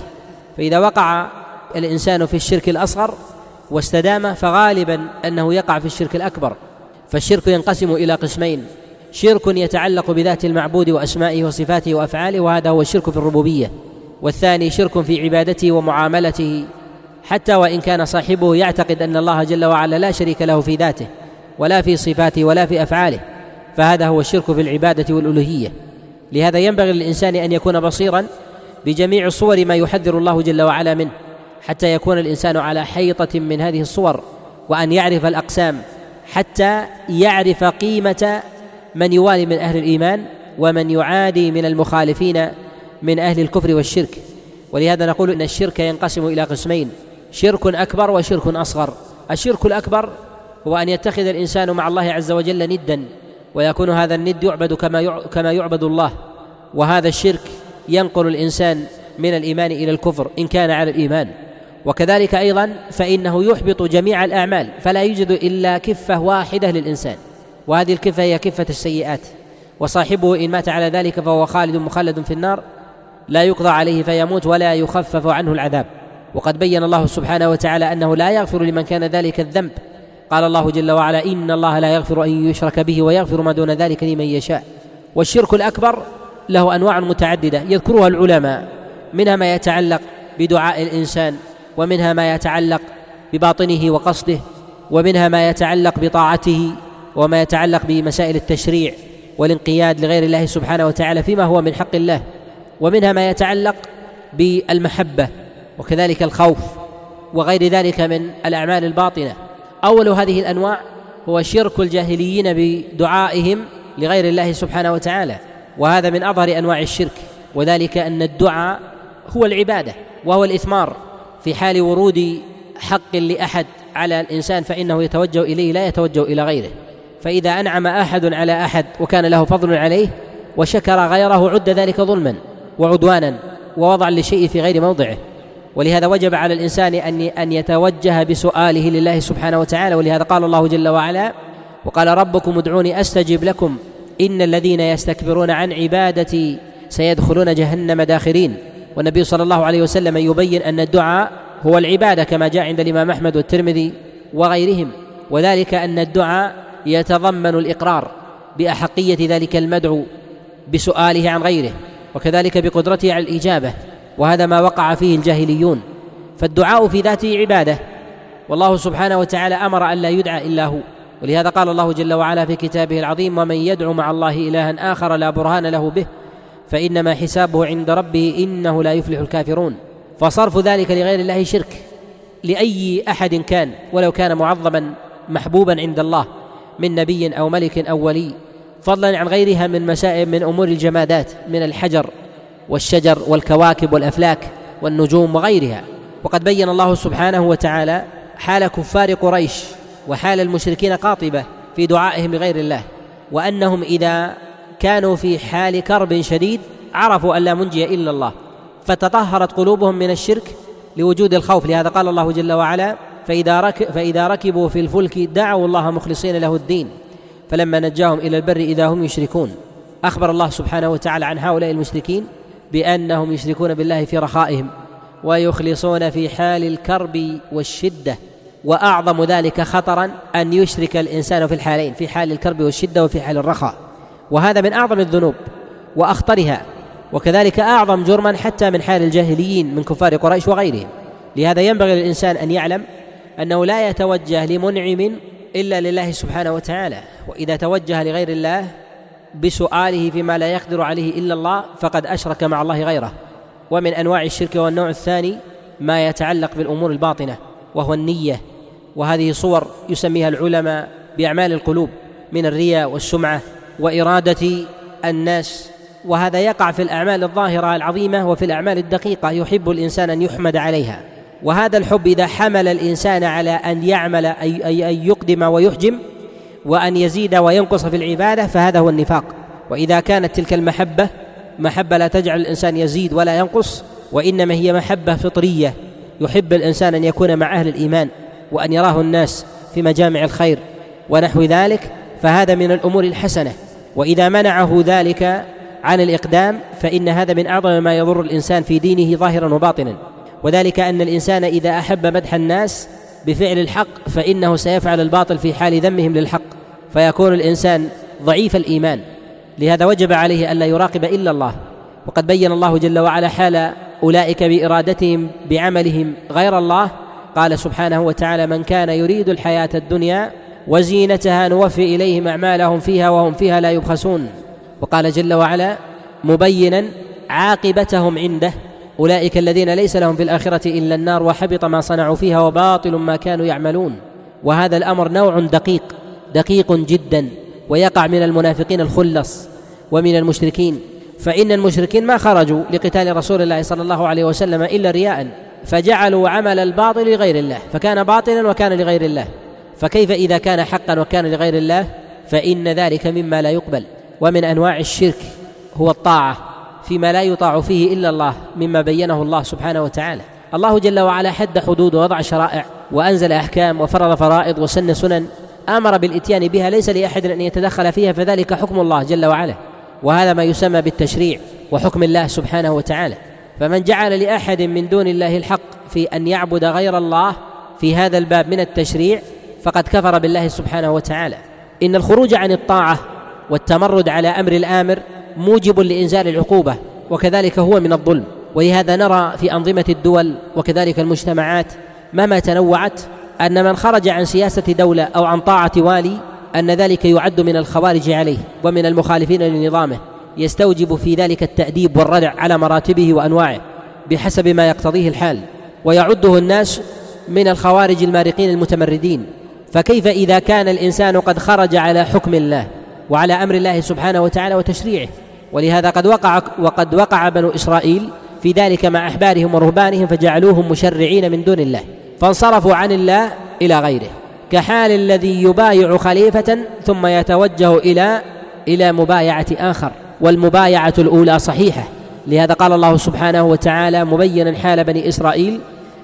فاذا وقع الانسان في الشرك الاصغر واستدام فغالبا انه يقع في الشرك الاكبر فالشرك ينقسم الى قسمين شرك يتعلق بذات المعبود واسمائه وصفاته وافعاله وهذا هو الشرك في الربوبيه والثاني شرك في عبادته ومعاملته حتى وان كان صاحبه يعتقد ان الله جل وعلا لا شريك له في ذاته ولا في صفاته ولا في افعاله فهذا هو الشرك في العباده والالوهيه لهذا ينبغي للانسان ان يكون بصيرا بجميع الصور ما يحذر الله جل وعلا منه حتى يكون الانسان على حيطه من هذه الصور وان يعرف الاقسام حتى يعرف قيمه من يوالي من اهل الايمان ومن يعادي من المخالفين من اهل الكفر والشرك ولهذا نقول ان الشرك ينقسم الى قسمين شرك اكبر وشرك اصغر الشرك الاكبر هو ان يتخذ الانسان مع الله عز وجل ندا ويكون هذا الند يعبد كما كما يعبد الله وهذا الشرك ينقل الانسان من الايمان الى الكفر ان كان على الايمان وكذلك ايضا فانه يحبط جميع الاعمال فلا يوجد الا كفه واحده للانسان وهذه الكفه هي كفه السيئات وصاحبه ان مات على ذلك فهو خالد مخلد في النار لا يقضى عليه فيموت ولا يخفف عنه العذاب وقد بين الله سبحانه وتعالى انه لا يغفر لمن كان ذلك الذنب قال الله جل وعلا ان الله لا يغفر ان يشرك به ويغفر ما دون ذلك لمن يشاء والشرك الاكبر له انواع متعدده يذكرها العلماء منها ما يتعلق بدعاء الانسان ومنها ما يتعلق بباطنه وقصده ومنها ما يتعلق بطاعته وما يتعلق بمسائل التشريع والانقياد لغير الله سبحانه وتعالى فيما هو من حق الله ومنها ما يتعلق بالمحبه وكذلك الخوف وغير ذلك من الاعمال الباطنه اول هذه الانواع هو شرك الجاهليين بدعائهم لغير الله سبحانه وتعالى وهذا من اظهر انواع الشرك وذلك ان الدعاء هو العباده وهو الاثمار في حال ورود حق لاحد على الانسان فانه يتوجه اليه لا يتوجه الى غيره فاذا انعم احد على احد وكان له فضل عليه وشكر غيره عد ذلك ظلما وعدوانا ووضعا للشيء في غير موضعه ولهذا وجب على الانسان ان ان يتوجه بسؤاله لله سبحانه وتعالى ولهذا قال الله جل وعلا وقال ربكم ادعوني استجب لكم ان الذين يستكبرون عن عبادتي سيدخلون جهنم داخرين والنبي صلى الله عليه وسلم يبين ان الدعاء هو العباده كما جاء عند الامام احمد والترمذي وغيرهم وذلك ان الدعاء يتضمن الاقرار باحقيه ذلك المدعو بسؤاله عن غيره وكذلك بقدرته على الاجابه وهذا ما وقع فيه الجاهليون فالدعاء في ذاته عباده والله سبحانه وتعالى امر ان لا يدعى الا هو ولهذا قال الله جل وعلا في كتابه العظيم ومن يدعو مع الله الها اخر لا برهان له به فانما حسابه عند ربه انه لا يفلح الكافرون فصرف ذلك لغير الله شرك لاي احد كان ولو كان معظما محبوبا عند الله من نبي او ملك او ولي فضلا عن غيرها من مسائل من امور الجمادات من الحجر والشجر والكواكب والافلاك والنجوم وغيرها وقد بين الله سبحانه وتعالى حال كفار قريش وحال المشركين قاطبه في دعائهم لغير الله وانهم اذا كانوا في حال كرب شديد عرفوا ان لا منجي الا الله فتطهرت قلوبهم من الشرك لوجود الخوف لهذا قال الله جل وعلا فإذا, فإذا ركبوا في الفلك دعوا الله مخلصين له الدين فلما نجاهم الى البر اذا هم يشركون اخبر الله سبحانه وتعالى عن هؤلاء المشركين بانهم يشركون بالله في رخائهم ويخلصون في حال الكرب والشده واعظم ذلك خطرا ان يشرك الانسان في الحالين في حال الكرب والشده وفي حال الرخاء وهذا من اعظم الذنوب واخطرها وكذلك اعظم جرما حتى من حال الجاهليين من كفار قريش وغيرهم لهذا ينبغي للانسان ان يعلم انه لا يتوجه لمنعم الا لله سبحانه وتعالى واذا توجه لغير الله بسؤاله فيما لا يقدر عليه الا الله فقد اشرك مع الله غيره ومن انواع الشرك والنوع الثاني ما يتعلق بالامور الباطنه وهو النيه وهذه صور يسميها العلماء باعمال القلوب من الرياء والسمعه واراده الناس وهذا يقع في الاعمال الظاهره العظيمه وفي الاعمال الدقيقه يحب الانسان ان يحمد عليها وهذا الحب اذا حمل الانسان على ان يعمل اي اي ان يقدم ويحجم وان يزيد وينقص في العباده فهذا هو النفاق واذا كانت تلك المحبه محبه لا تجعل الانسان يزيد ولا ينقص وانما هي محبه فطريه يحب الانسان ان يكون مع اهل الايمان وان يراه الناس في مجامع الخير ونحو ذلك فهذا من الامور الحسنه واذا منعه ذلك عن الاقدام فان هذا من اعظم ما يضر الانسان في دينه ظاهرا وباطنا وذلك ان الانسان اذا احب مدح الناس بفعل الحق فانه سيفعل الباطل في حال ذمهم للحق فيكون الانسان ضعيف الايمان لهذا وجب عليه الا يراقب الا الله وقد بين الله جل وعلا حال اولئك بارادتهم بعملهم غير الله قال سبحانه وتعالى من كان يريد الحياه الدنيا وزينتها نوفي اليهم اعمالهم فيها وهم فيها لا يبخسون وقال جل وعلا مبينا عاقبتهم عنده أولئك الذين ليس لهم في الآخرة إلا النار وحبط ما صنعوا فيها وباطل ما كانوا يعملون وهذا الأمر نوع دقيق دقيق جدا ويقع من المنافقين الخلص ومن المشركين فإن المشركين ما خرجوا لقتال رسول الله صلى الله عليه وسلم إلا رياء فجعلوا عمل الباطل لغير الله فكان باطلا وكان لغير الله فكيف إذا كان حقا وكان لغير الله فإن ذلك مما لا يقبل ومن أنواع الشرك هو الطاعة فيما لا يطاع فيه الا الله مما بينه الله سبحانه وتعالى الله جل وعلا حد حدود ووضع شرائع وانزل احكام وفرض فرائض وسن سنن امر بالاتيان بها ليس لاحد ان يتدخل فيها فذلك حكم الله جل وعلا وهذا ما يسمى بالتشريع وحكم الله سبحانه وتعالى فمن جعل لاحد من دون الله الحق في ان يعبد غير الله في هذا الباب من التشريع فقد كفر بالله سبحانه وتعالى ان الخروج عن الطاعه والتمرد على امر الامر موجب لإنزال العقوبة وكذلك هو من الظلم ولهذا نرى في أنظمة الدول وكذلك المجتمعات مهما تنوعت أن من خرج عن سياسة دولة أو عن طاعة والي أن ذلك يعد من الخوارج عليه ومن المخالفين لنظامه يستوجب في ذلك التأديب والردع على مراتبه وأنواعه بحسب ما يقتضيه الحال ويعده الناس من الخوارج المارقين المتمردين فكيف إذا كان الإنسان قد خرج على حكم الله وعلى امر الله سبحانه وتعالى وتشريعه ولهذا قد وقع وقد وقع بنو اسرائيل في ذلك مع احبارهم ورهبانهم فجعلوهم مشرعين من دون الله فانصرفوا عن الله الى غيره كحال الذي يبايع خليفه ثم يتوجه الى الى مبايعه اخر والمبايعه الاولى صحيحه لهذا قال الله سبحانه وتعالى مبينا حال بني اسرائيل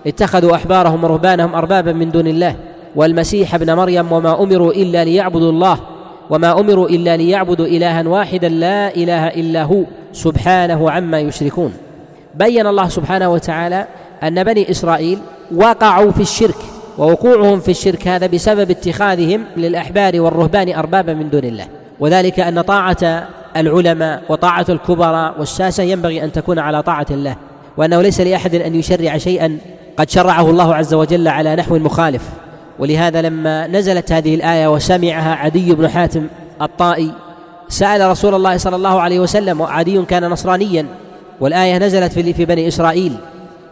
اتخذوا احبارهم ورهبانهم اربابا من دون الله والمسيح ابن مريم وما امروا الا ليعبدوا الله وما امروا الا ليعبدوا الها واحدا لا اله الا هو سبحانه عما يشركون بين الله سبحانه وتعالى ان بني اسرائيل وقعوا في الشرك ووقوعهم في الشرك هذا بسبب اتخاذهم للاحبار والرهبان اربابا من دون الله وذلك ان طاعه العلماء وطاعه الكبراء والساسه ينبغي ان تكون على طاعه الله وانه ليس لاحد ان يشرع شيئا قد شرعه الله عز وجل على نحو مخالف ولهذا لما نزلت هذه الآية وسمعها عدي بن حاتم الطائي سأل رسول الله صلى الله عليه وسلم وعدي كان نصرانيا والآية نزلت في, في بني إسرائيل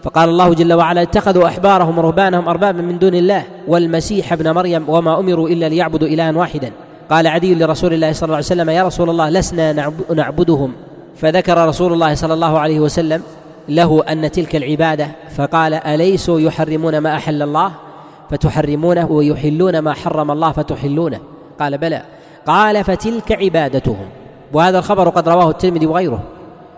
فقال الله جل وعلا اتخذوا أحبارهم ورهبانهم أربابا من دون الله والمسيح ابن مريم وما أمروا إلا ليعبدوا إلها واحدا قال عدي لرسول الله صلى الله عليه وسلم يا رسول الله لسنا نعبدهم فذكر رسول الله صلى الله عليه وسلم له أن تلك العبادة فقال أليسوا يحرمون ما أحل الله فتحرمونه ويحلون ما حرم الله فتحلونه قال بلى قال فتلك عبادتهم وهذا الخبر قد رواه الترمذي وغيره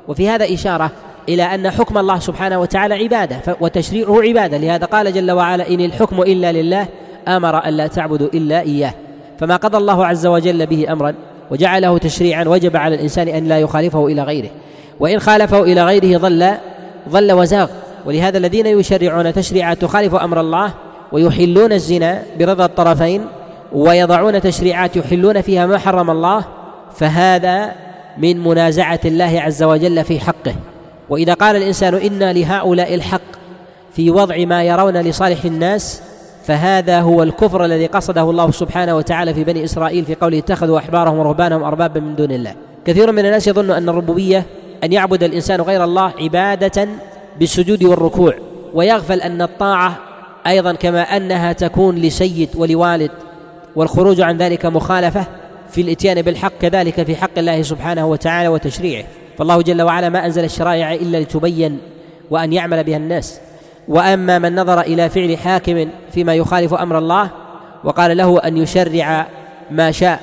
وفي هذا إشارة إلى أن حكم الله سبحانه وتعالى عبادة وتشريعه عبادة لهذا قال جل وعلا إن الحكم إلا لله أمر ألا تعبدوا إلا إياه فما قضى الله عز وجل به أمرا وجعله تشريعا وجب على الإنسان أن لا يخالفه إلى غيره وإن خالفه إلى غيره ظل ظل وزاغ ولهذا الذين يشرعون تشريعات تخالف أمر الله ويحلون الزنا برضا الطرفين ويضعون تشريعات يحلون فيها ما حرم الله فهذا من منازعه الله عز وجل في حقه واذا قال الانسان ان لهؤلاء الحق في وضع ما يرون لصالح الناس فهذا هو الكفر الذي قصده الله سبحانه وتعالى في بني اسرائيل في قوله اتخذوا احبارهم ورهبانهم اربابا من دون الله كثير من الناس يظن ان الربوبيه ان يعبد الانسان غير الله عباده بالسجود والركوع ويغفل ان الطاعه ايضا كما انها تكون لسيد ولوالد والخروج عن ذلك مخالفه في الاتيان بالحق كذلك في حق الله سبحانه وتعالى وتشريعه فالله جل وعلا ما انزل الشرائع الا لتبين وان يعمل بها الناس واما من نظر الى فعل حاكم فيما يخالف امر الله وقال له ان يشرع ما شاء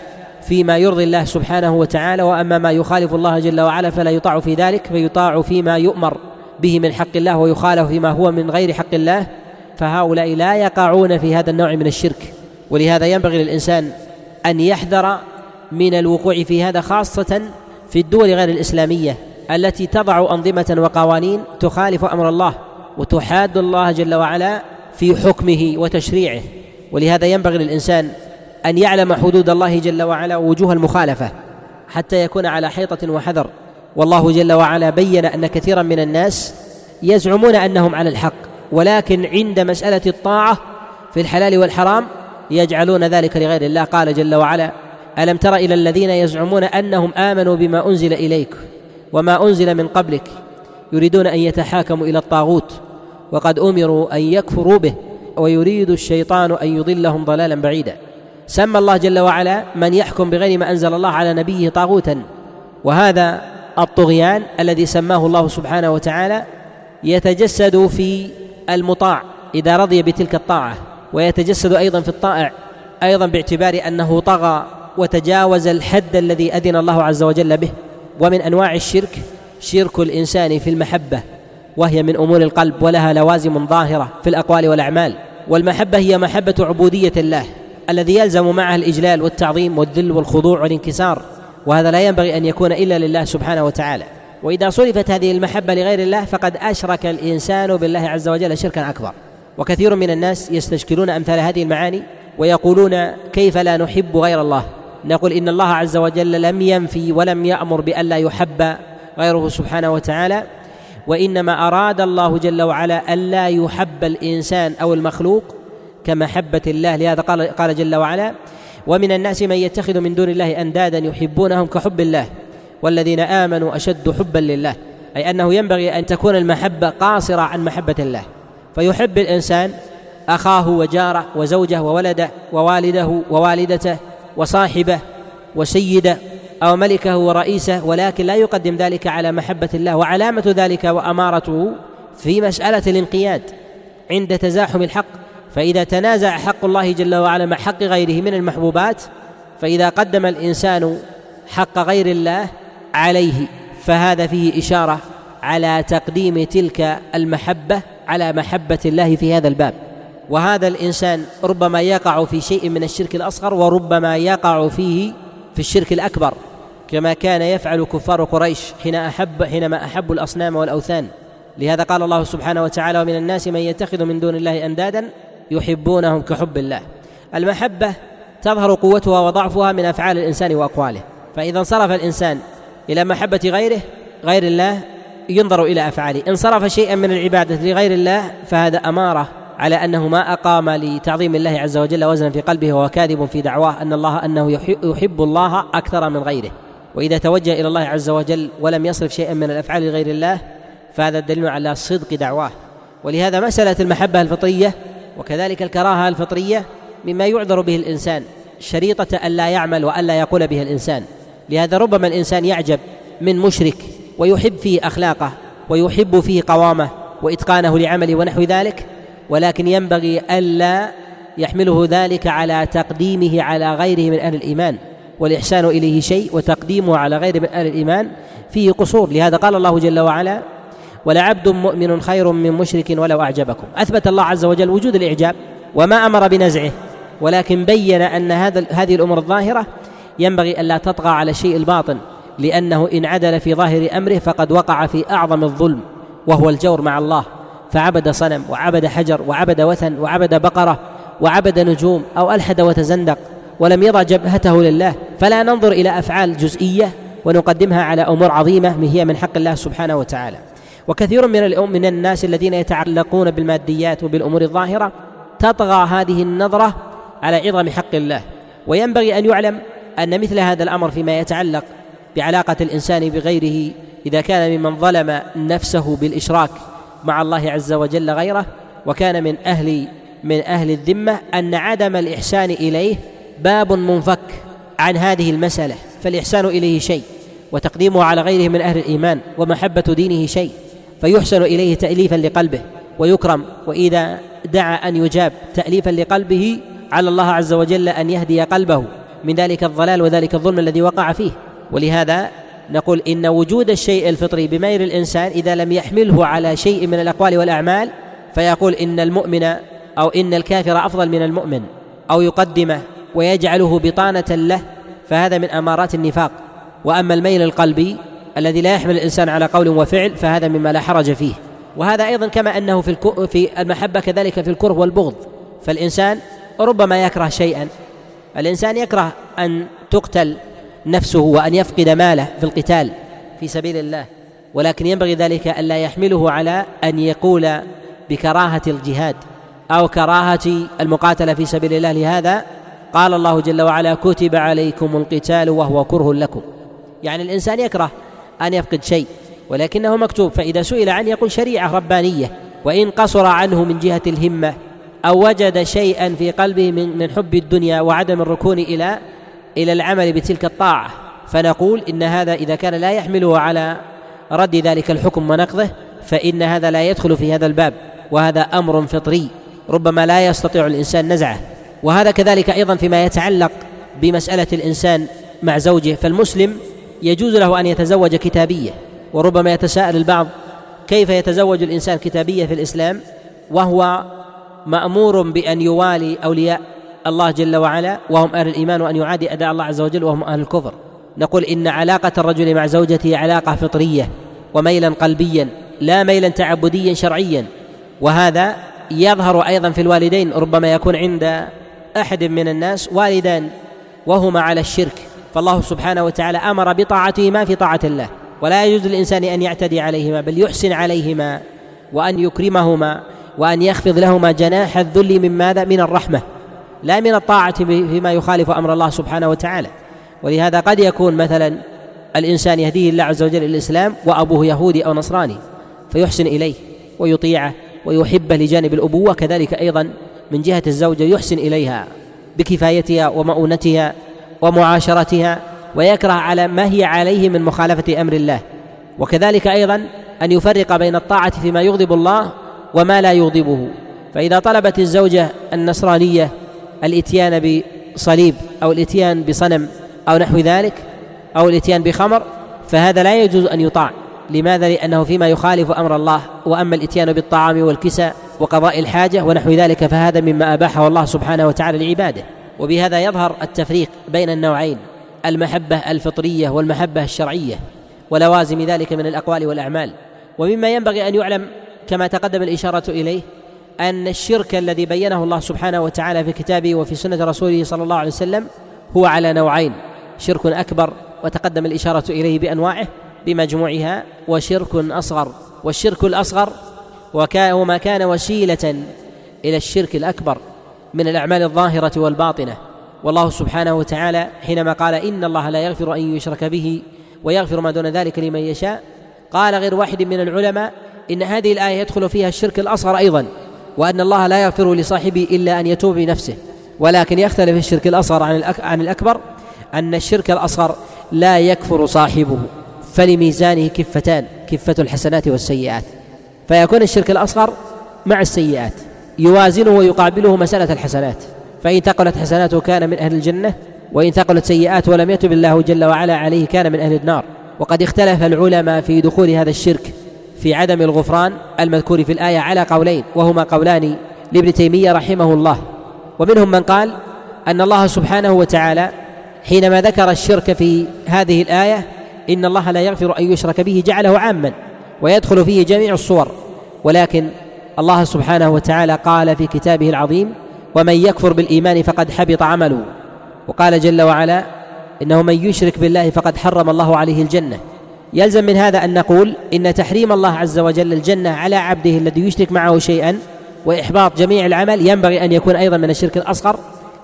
فيما يرضي الله سبحانه وتعالى واما ما يخالف الله جل وعلا فلا يطاع في ذلك فيطاع فيما يؤمر به من حق الله ويخالف فيما هو من غير حق الله فهؤلاء لا يقعون في هذا النوع من الشرك ولهذا ينبغي للإنسان أن يحذر من الوقوع في هذا خاصة في الدول غير الإسلامية التي تضع أنظمة وقوانين تخالف أمر الله وتحاد الله جل وعلا في حكمه وتشريعه ولهذا ينبغي للإنسان أن يعلم حدود الله جل وعلا ووجوه المخالفة حتى يكون على حيطة وحذر والله جل وعلا بين أن كثيرا من الناس يزعمون أنهم على الحق ولكن عند مسألة الطاعة في الحلال والحرام يجعلون ذلك لغير الله قال جل وعلا ألم تر إلى الذين يزعمون أنهم آمنوا بما أنزل إليك وما أنزل من قبلك يريدون أن يتحاكموا إلى الطاغوت وقد أمروا أن يكفروا به ويريد الشيطان أن يضلهم ضلالا بعيدا سمى الله جل وعلا من يحكم بغير ما أنزل الله على نبيه طاغوتا وهذا الطغيان الذي سماه الله سبحانه وتعالى يتجسد في المطاع اذا رضي بتلك الطاعه ويتجسد ايضا في الطائع ايضا باعتبار انه طغى وتجاوز الحد الذي اذن الله عز وجل به ومن انواع الشرك شرك الانسان في المحبه وهي من امور القلب ولها لوازم ظاهره في الاقوال والاعمال والمحبه هي محبه عبوديه الله الذي يلزم معها الاجلال والتعظيم والذل والخضوع والانكسار وهذا لا ينبغي ان يكون الا لله سبحانه وتعالى واذا صرفت هذه المحبه لغير الله فقد اشرك الانسان بالله عز وجل شركا اكبر وكثير من الناس يستشكلون امثال هذه المعاني ويقولون كيف لا نحب غير الله نقول ان الله عز وجل لم ينفي ولم يامر بألا يحب غيره سبحانه وتعالى وانما اراد الله جل وعلا الا يحب الانسان او المخلوق كمحبه الله لهذا قال قال جل وعلا ومن الناس من يتخذ من دون الله اندادا يحبونهم كحب الله والذين امنوا اشد حبا لله اي انه ينبغي ان تكون المحبه قاصره عن محبه الله فيحب الانسان اخاه وجاره وزوجه وولده ووالده ووالدته وصاحبه وسيده او ملكه ورئيسه ولكن لا يقدم ذلك على محبه الله وعلامه ذلك وامارته في مساله الانقياد عند تزاحم الحق فاذا تنازع حق الله جل وعلا مع حق غيره من المحبوبات فاذا قدم الانسان حق غير الله عليه فهذا فيه إشارة على تقديم تلك المحبة على محبة الله في هذا الباب وهذا الإنسان ربما يقع في شيء من الشرك الأصغر وربما يقع فيه في الشرك الأكبر كما كان يفعل كفار قريش حين أحب حينما أحبوا الأصنام والأوثان لهذا قال الله سبحانه وتعالى ومن الناس من يتخذ من دون الله أندادا يحبونهم كحب الله المحبة تظهر قوتها وضعفها من أفعال الإنسان وأقواله فإذا انصرف الإنسان الى محبه غيره غير الله ينظر الى افعاله ان صرف شيئا من العباده لغير الله فهذا اماره على انه ما اقام لتعظيم الله عز وجل وزنا في قلبه وهو كاذب في دعواه ان الله انه يحب الله اكثر من غيره واذا توجه الى الله عز وجل ولم يصرف شيئا من الافعال لغير الله فهذا دليل على صدق دعواه ولهذا مساله المحبه الفطريه وكذلك الكراهه الفطريه مما يعذر به الانسان شريطه الا يعمل والا يقول بها الانسان لهذا ربما الانسان يعجب من مشرك ويحب فيه اخلاقه ويحب فيه قوامه واتقانه لعمله ونحو ذلك ولكن ينبغي الا يحمله ذلك على تقديمه على غيره من اهل الايمان والاحسان اليه شيء وتقديمه على غيره من اهل الايمان فيه قصور لهذا قال الله جل وعلا ولعبد مؤمن خير من مشرك ولو اعجبكم اثبت الله عز وجل وجود الاعجاب وما امر بنزعه ولكن بين ان هذا هذه الامور الظاهره ينبغي ألا تطغى على شيء الباطن لأنه إن عدل في ظاهر أمره فقد وقع في أعظم الظلم وهو الجور مع الله فعبد صنم وعبد حجر وعبد وثن وعبد بقرة وعبد نجوم أو ألحد وتزندق ولم يضع جبهته لله فلا ننظر إلى أفعال جزئية ونقدمها على أمور عظيمة هي من حق الله سبحانه وتعالى وكثير من من الناس الذين يتعلقون بالماديات وبالأمور الظاهرة تطغى هذه النظرة على عظم حق الله وينبغي أن يعلم ان مثل هذا الامر فيما يتعلق بعلاقه الانسان بغيره اذا كان ممن ظلم نفسه بالاشراك مع الله عز وجل غيره وكان من اهل من اهل الذمه ان عدم الاحسان اليه باب منفك عن هذه المساله فالاحسان اليه شيء وتقديمه على غيره من اهل الايمان ومحبه دينه شيء فيحسن اليه تاليفا لقلبه ويكرم واذا دعا ان يجاب تاليفا لقلبه على الله عز وجل ان يهدي قلبه من ذلك الضلال وذلك الظلم الذي وقع فيه ولهذا نقول ان وجود الشيء الفطري بميل الانسان اذا لم يحمله على شيء من الاقوال والاعمال فيقول ان المؤمن او ان الكافر افضل من المؤمن او يقدمه ويجعله بطانه له فهذا من امارات النفاق واما الميل القلبي الذي لا يحمل الانسان على قول وفعل فهذا مما لا حرج فيه وهذا ايضا كما انه في في المحبه كذلك في الكره والبغض فالانسان ربما يكره شيئا الإنسان يكره أن تقتل نفسه وأن يفقد ماله في القتال في سبيل الله ولكن ينبغي ذلك ألا يحمله على أن يقول بكراهة الجهاد أو كراهة المقاتلة في سبيل الله لهذا قال الله جل وعلا كتب عليكم القتال وهو كره لكم يعني الإنسان يكره أن يفقد شيء ولكنه مكتوب فإذا سئل عنه يقول شريعة ربانية وإن قصر عنه من جهة الهمة أو وجد شيئا في قلبه من من حب الدنيا وعدم الركون إلى إلى العمل بتلك الطاعة فنقول إن هذا إذا كان لا يحمله على رد ذلك الحكم ونقضه فإن هذا لا يدخل في هذا الباب وهذا أمر فطري ربما لا يستطيع الإنسان نزعه وهذا كذلك أيضا فيما يتعلق بمسألة الإنسان مع زوجه فالمسلم يجوز له أن يتزوج كتابية وربما يتساءل البعض كيف يتزوج الإنسان كتابية في الإسلام وهو مامور بان يوالي اولياء الله جل وعلا وهم اهل الايمان وان يعادي اداء الله عز وجل وهم اهل الكفر نقول ان علاقه الرجل مع زوجته علاقه فطريه وميلا قلبيا لا ميلا تعبديا شرعيا وهذا يظهر ايضا في الوالدين ربما يكون عند احد من الناس والدان وهما على الشرك فالله سبحانه وتعالى امر بطاعتهما في طاعه الله ولا يجوز للانسان ان يعتدي عليهما بل يحسن عليهما وان يكرمهما وأن يخفض لهما جناح الذل من ماذا؟ من الرحمة لا من الطاعة فيما يخالف أمر الله سبحانه وتعالى ولهذا قد يكون مثلا الإنسان يهديه الله عز وجل الإسلام وأبوه يهودي أو نصراني فيحسن إليه ويطيعه ويحبه لجانب الأبوة كذلك أيضا من جهة الزوجة يحسن إليها بكفايتها ومؤونتها ومعاشرتها ويكره على ما هي عليه من مخالفة أمر الله وكذلك أيضا أن يفرق بين الطاعة فيما يغضب الله وما لا يغضبه فإذا طلبت الزوجة النصرانية الإتيان بصليب أو الإتيان بصنم أو نحو ذلك أو الإتيان بخمر فهذا لا يجوز أن يطاع لماذا؟ لأنه فيما يخالف أمر الله وأما الإتيان بالطعام والكسى وقضاء الحاجة ونحو ذلك فهذا مما أباحه الله سبحانه وتعالى لعباده وبهذا يظهر التفريق بين النوعين المحبة الفطرية والمحبة الشرعية ولوازم ذلك من الأقوال والأعمال ومما ينبغي أن يعلم كما تقدم الإشارة إليه أن الشرك الذي بينه الله سبحانه وتعالى في كتابه وفي سنة رسوله صلى الله عليه وسلم هو على نوعين شرك أكبر وتقدم الإشارة إليه بأنواعه بمجموعها وشرك أصغر والشرك الأصغر وما كان وسيلة إلى الشرك الأكبر من الأعمال الظاهرة والباطنة والله سبحانه وتعالى حينما قال إن الله لا يغفر أن يشرك به ويغفر ما دون ذلك لمن يشاء قال غير واحد من العلماء إن هذه الآية يدخل فيها الشرك الأصغر أيضا وأن الله لا يغفر لصاحبه إلا أن يتوب بنفسه ولكن يختلف الشرك الأصغر عن عن الأكبر أن الشرك الأصغر لا يكفر صاحبه فلميزانه كفتان كفة الحسنات والسيئات فيكون الشرك الأصغر مع السيئات يوازنه ويقابله مسألة الحسنات فإن ثقلت حسناته كان من أهل الجنة وإن ثقلت سيئات ولم يتب الله جل وعلا عليه كان من أهل النار وقد اختلف العلماء في دخول هذا الشرك في عدم الغفران المذكور في الآية على قولين وهما قولان لابن تيمية رحمه الله ومنهم من قال أن الله سبحانه وتعالى حينما ذكر الشرك في هذه الآية إن الله لا يغفر أن يشرك به جعله عاما ويدخل فيه جميع الصور ولكن الله سبحانه وتعالى قال في كتابه العظيم ومن يكفر بالإيمان فقد حبط عمله وقال جل وعلا إنه من يشرك بالله فقد حرم الله عليه الجنة يلزم من هذا ان نقول ان تحريم الله عز وجل الجنه على عبده الذي يشرك معه شيئا واحباط جميع العمل ينبغي ان يكون ايضا من الشرك الاصغر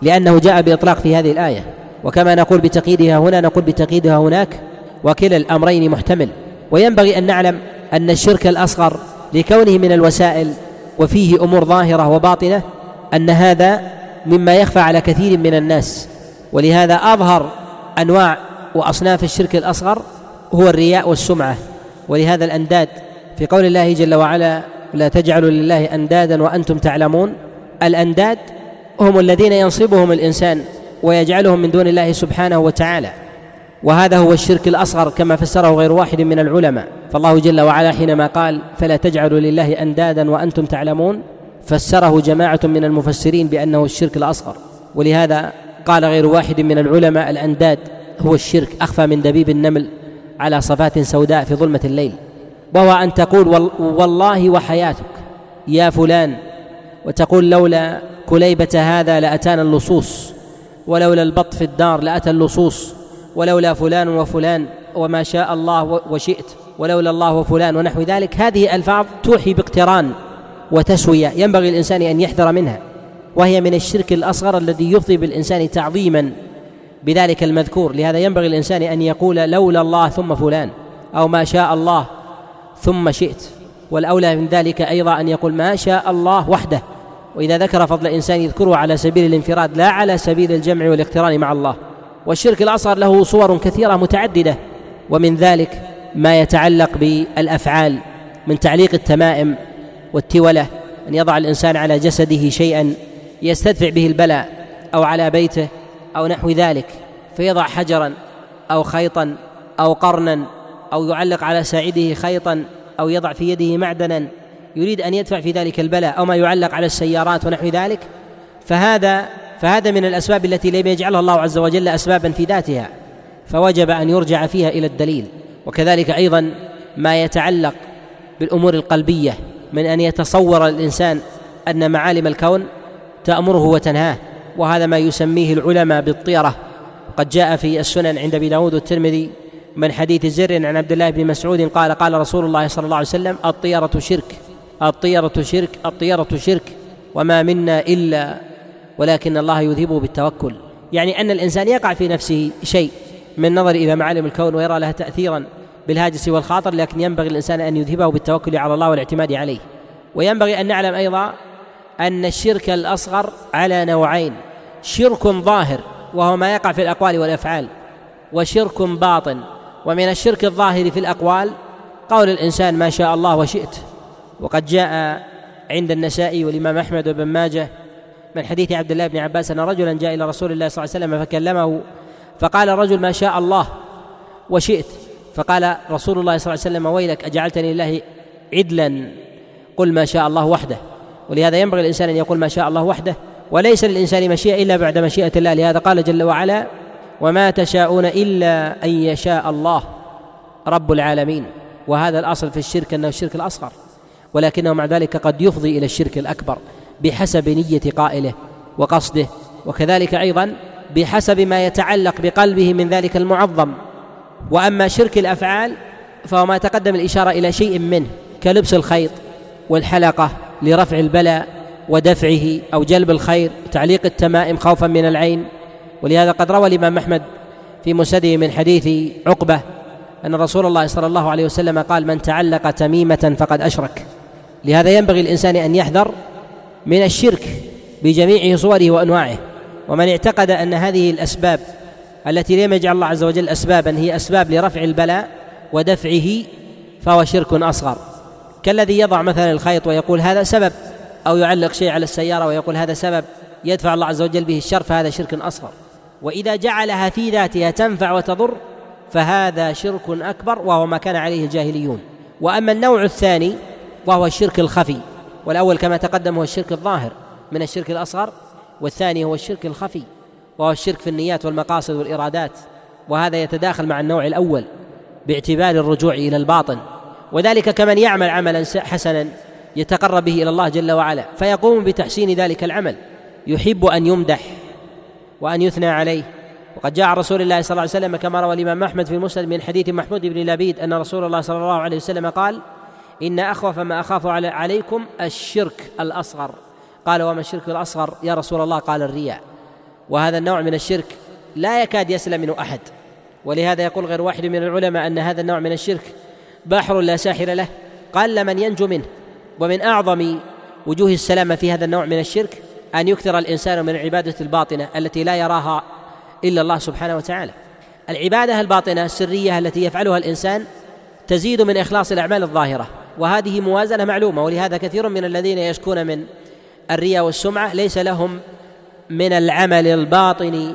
لانه جاء باطلاق في هذه الايه وكما نقول بتقييدها هنا نقول بتقييدها هناك وكلا الامرين محتمل وينبغي ان نعلم ان الشرك الاصغر لكونه من الوسائل وفيه امور ظاهره وباطنه ان هذا مما يخفى على كثير من الناس ولهذا اظهر انواع واصناف الشرك الاصغر هو الرياء والسمعه ولهذا الانداد في قول الله جل وعلا لا تجعلوا لله اندادا وانتم تعلمون الانداد هم الذين ينصبهم الانسان ويجعلهم من دون الله سبحانه وتعالى وهذا هو الشرك الاصغر كما فسره غير واحد من العلماء فالله جل وعلا حينما قال فلا تجعلوا لله اندادا وانتم تعلمون فسره جماعه من المفسرين بانه الشرك الاصغر ولهذا قال غير واحد من العلماء الانداد هو الشرك اخفى من دبيب النمل على صفات سوداء في ظلمة الليل وهو أن تقول والله وحياتك يا فلان وتقول لولا كليبة هذا لأتانا اللصوص ولولا البط في الدار لأتى اللصوص ولولا فلان وفلان وما شاء الله وشئت ولولا الله وفلان ونحو ذلك هذه ألفاظ توحي باقتران وتسوية ينبغي الإنسان أن يحذر منها وهي من الشرك الأصغر الذي يفضي بالإنسان تعظيما بذلك المذكور لهذا ينبغي الانسان ان يقول لولا الله ثم فلان او ما شاء الله ثم شئت والاولى من ذلك ايضا ان يقول ما شاء الله وحده واذا ذكر فضل الانسان يذكره على سبيل الانفراد لا على سبيل الجمع والاقتران مع الله والشرك الاصغر له صور كثيره متعدده ومن ذلك ما يتعلق بالافعال من تعليق التمائم والتوله ان يضع الانسان على جسده شيئا يستدفع به البلاء او على بيته او نحو ذلك فيضع حجرا او خيطا او قرنا او يعلق على ساعده خيطا او يضع في يده معدنا يريد ان يدفع في ذلك البلاء او ما يعلق على السيارات ونحو ذلك فهذا فهذا من الاسباب التي لم يجعلها الله عز وجل اسبابا في ذاتها فوجب ان يرجع فيها الى الدليل وكذلك ايضا ما يتعلق بالامور القلبيه من ان يتصور الانسان ان معالم الكون تامره وتنهاه وهذا ما يسميه العلماء بالطيرة قد جاء في السنن عند أبي داود والترمذي من حديث زر عن عبد الله بن مسعود قال قال رسول الله صلى الله عليه وسلم الطيرة شرك الطيرة شرك الطيرة شرك وما منا إلا ولكن الله يذهبه بالتوكل يعني أن الإنسان يقع في نفسه شيء من نظر إلى معالم الكون ويرى لها تأثيرا بالهاجس والخاطر لكن ينبغي الإنسان أن يذهبه بالتوكل على الله والاعتماد عليه وينبغي أن نعلم أيضا أن الشرك الأصغر على نوعين شرك ظاهر وهو ما يقع في الأقوال والأفعال وشرك باطن ومن الشرك الظاهر في الأقوال قول الإنسان ما شاء الله وشئت وقد جاء عند النسائي والإمام أحمد وابن ماجه من حديث عبد الله بن عباس أن رجلا جاء إلى رسول الله صلى الله عليه وسلم فكلمه فقال الرجل ما شاء الله وشئت فقال رسول الله صلى الله عليه وسلم ويلك أجعلتني الله عدلا قل ما شاء الله وحده ولهذا ينبغي الإنسان أن يقول ما شاء الله وحده وليس للإنسان مشيئة إلا بعد مشيئة الله لهذا قال جل وعلا وما تشاءون إلا أن يشاء الله رب العالمين وهذا الأصل في الشرك أنه الشرك الأصغر ولكنه مع ذلك قد يفضي إلى الشرك الأكبر بحسب نية قائله وقصده وكذلك أيضا بحسب ما يتعلق بقلبه من ذلك المعظم وأما شرك الأفعال فهو ما تقدم الإشارة إلى شيء منه كلبس الخيط والحلقة لرفع البلاء ودفعه أو جلب الخير تعليق التمائم خوفا من العين ولهذا قد روى الإمام أحمد في مسنده من حديث عقبة أن رسول الله صلى الله عليه وسلم قال من تعلق تميمة فقد أشرك لهذا ينبغي الإنسان أن يحذر من الشرك بجميع صوره وأنواعه ومن اعتقد أن هذه الأسباب التي لم يجعل الله عز وجل أسبابا هي أسباب لرفع البلاء ودفعه فهو شرك أصغر كالذي يضع مثلا الخيط ويقول هذا سبب أو يعلق شيء على السيارة ويقول هذا سبب يدفع الله عز وجل به الشر فهذا شرك أصغر وإذا جعلها في ذاتها تنفع وتضر فهذا شرك أكبر وهو ما كان عليه الجاهليون وأما النوع الثاني وهو الشرك الخفي والأول كما تقدم هو الشرك الظاهر من الشرك الأصغر والثاني هو الشرك الخفي وهو الشرك في النيات والمقاصد والإرادات وهذا يتداخل مع النوع الأول باعتبار الرجوع إلى الباطن وذلك كمن يعمل عملا حسنا يتقرب به الى الله جل وعلا فيقوم بتحسين ذلك العمل يحب ان يمدح وان يثنى عليه وقد جاء رسول الله صلى الله عليه وسلم كما روى الامام احمد في المسند من حديث محمود بن لبيد ان رسول الله صلى الله عليه وسلم قال ان اخوف ما اخاف عليكم الشرك الاصغر قال وما الشرك الاصغر يا رسول الله قال الرياء وهذا النوع من الشرك لا يكاد يسلم منه احد ولهذا يقول غير واحد من العلماء ان هذا النوع من الشرك بحر لا ساحل له قل من ينجو منه ومن اعظم وجوه السلامه في هذا النوع من الشرك ان يكثر الانسان من العباده الباطنه التي لا يراها الا الله سبحانه وتعالى العباده الباطنه السريه التي يفعلها الانسان تزيد من اخلاص الاعمال الظاهره وهذه موازنه معلومه ولهذا كثير من الذين يشكون من الرياء والسمعه ليس لهم من العمل الباطن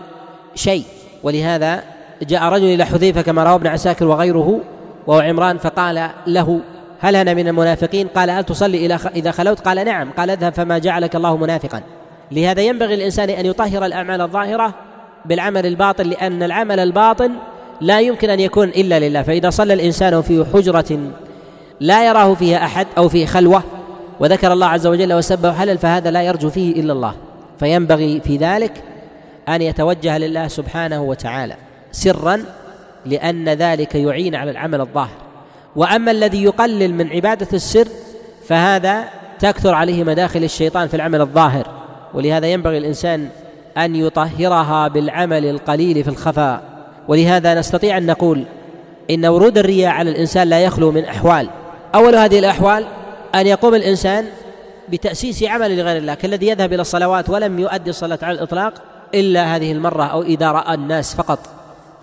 شيء ولهذا جاء رجل الى حذيفه كما روى ابن عساكر وغيره وهو عمران فقال له هل أنا من المنافقين قال هل تصلي إذا خلوت قال نعم قال اذهب فما جعلك الله منافقا لهذا ينبغي للإنسان أن يطهر الأعمال الظاهرة بالعمل الباطن لأن العمل الباطن لا يمكن أن يكون إلا لله فإذا صلى الإنسان في حجرة لا يراه فيها أحد أو في خلوة وذكر الله عز وجل وسبه حلل فهذا لا يرجو فيه إلا الله فينبغي في ذلك أن يتوجه لله سبحانه وتعالى سرا لأن ذلك يعين على العمل الظاهر واما الذي يقلل من عباده السر فهذا تكثر عليه مداخل الشيطان في العمل الظاهر ولهذا ينبغي الانسان ان يطهرها بالعمل القليل في الخفاء ولهذا نستطيع ان نقول ان ورود الرياء على الانسان لا يخلو من احوال اول هذه الاحوال ان يقوم الانسان بتاسيس عمل لغير الله كالذي يذهب الى الصلوات ولم يؤدي الصلاه على الاطلاق الا هذه المره او اذا راى الناس فقط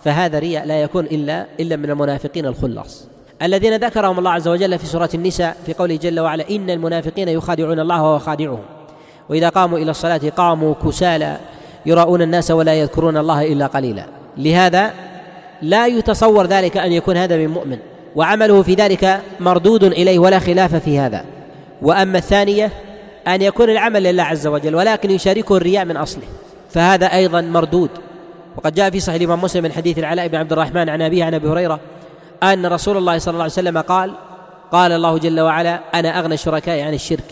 فهذا رياء لا يكون الا الا من المنافقين الخلاص الذين ذكرهم الله عز وجل في سورة النساء في قوله جل وعلا إن المنافقين يخادعون الله وهو خادعهم وإذا قاموا إلى الصلاة قاموا كسالى يراؤون الناس ولا يذكرون الله إلا قليلا لهذا لا يتصور ذلك أن يكون هذا من مؤمن وعمله في ذلك مردود إليه ولا خلاف في هذا وأما الثانية أن يكون العمل لله عز وجل ولكن يشاركه الرياء من أصله فهذا أيضا مردود وقد جاء في صحيح الإمام مسلم من حديث العلاء بن عبد الرحمن عن أبيه عن أبي هريرة ان رسول الله صلى الله عليه وسلم قال قال الله جل وعلا انا اغنى الشركاء عن الشرك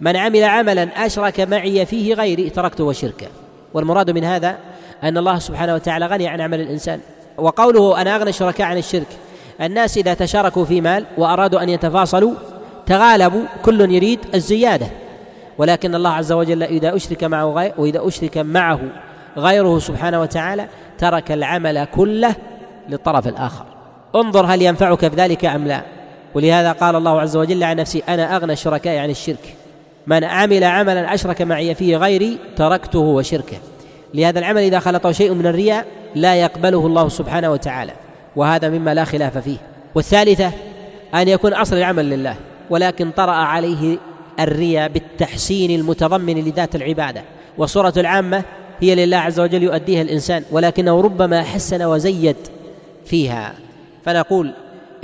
من عمل عملا اشرك معي فيه غيري تركته وشركه والمراد من هذا ان الله سبحانه وتعالى غني عن عمل الانسان وقوله انا اغنى الشركاء عن الشرك الناس اذا تشاركوا في مال وارادوا ان يتفاصلوا تغالبوا كل يريد الزياده ولكن الله عز وجل اذا اشرك معه غير واذا اشرك معه غيره سبحانه وتعالى ترك العمل كله للطرف الاخر انظر هل ينفعك بذلك أم لا ولهذا قال الله عز وجل عن نفسه أنا أغنى الشركاء عن الشرك من عمل عملا أشرك معي فيه غيري تركته وشركه لهذا العمل إذا خلطه شيء من الرياء لا يقبله الله سبحانه وتعالى وهذا مما لا خلاف فيه والثالثة أن يكون أصل العمل لله ولكن طرأ عليه الرياء بالتحسين المتضمن لذات العبادة والصورة العامة هي لله عز وجل يؤديها الإنسان ولكنه ربما حسن وزيد فيها فنقول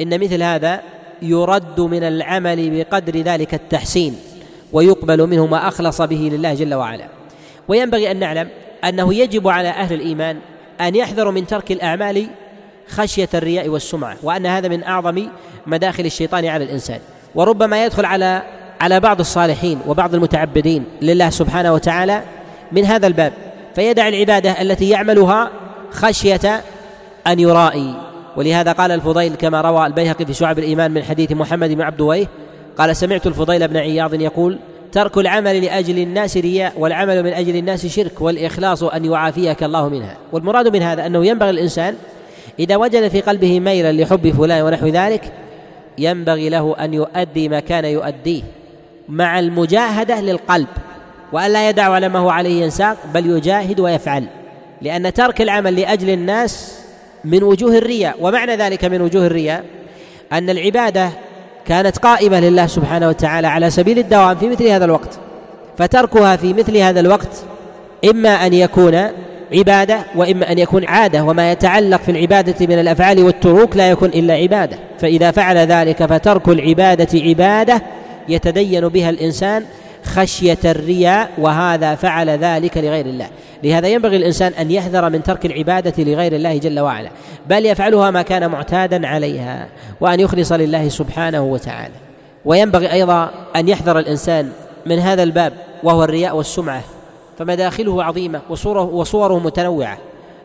إن مثل هذا يرد من العمل بقدر ذلك التحسين ويقبل منه ما أخلص به لله جل وعلا وينبغي أن نعلم أنه يجب على أهل الإيمان أن يحذروا من ترك الأعمال خشية الرياء والسمعة وأن هذا من أعظم مداخل الشيطان على الإنسان وربما يدخل على على بعض الصالحين وبعض المتعبدين لله سبحانه وتعالى من هذا الباب فيدع العبادة التي يعملها خشية أن يرائي ولهذا قال الفضيل كما روى البيهقي في شعب الإيمان من حديث محمد بن عبد ويه قال سمعت الفضيل بن عياض يقول ترك العمل لأجل الناس رياء والعمل من أجل الناس شرك والإخلاص أن يعافيك الله منها والمراد من هذا أنه ينبغي الإنسان إذا وجد في قلبه ميلا لحب فلان ونحو ذلك ينبغي له أن يؤدي ما كان يؤديه مع المجاهدة للقلب وألا يدع على ما هو عليه ينساق بل يجاهد ويفعل لأن ترك العمل لأجل الناس من وجوه الرياء ومعنى ذلك من وجوه الرياء أن العبادة كانت قائمة لله سبحانه وتعالى على سبيل الدوام في مثل هذا الوقت فتركها في مثل هذا الوقت إما أن يكون عبادة وإما أن يكون عادة وما يتعلق في العبادة من الأفعال والتروك لا يكون إلا عبادة فإذا فعل ذلك فترك العبادة عبادة يتدين بها الإنسان خشية الرياء وهذا فعل ذلك لغير الله لهذا ينبغي الإنسان أن يحذر من ترك العبادة لغير الله جل وعلا بل يفعلها ما كان معتادا عليها وأن يخلص لله سبحانه وتعالى وينبغي أيضا أن يحذر الإنسان من هذا الباب وهو الرياء والسمعة فمداخله عظيمة وصوره, وصوره متنوعة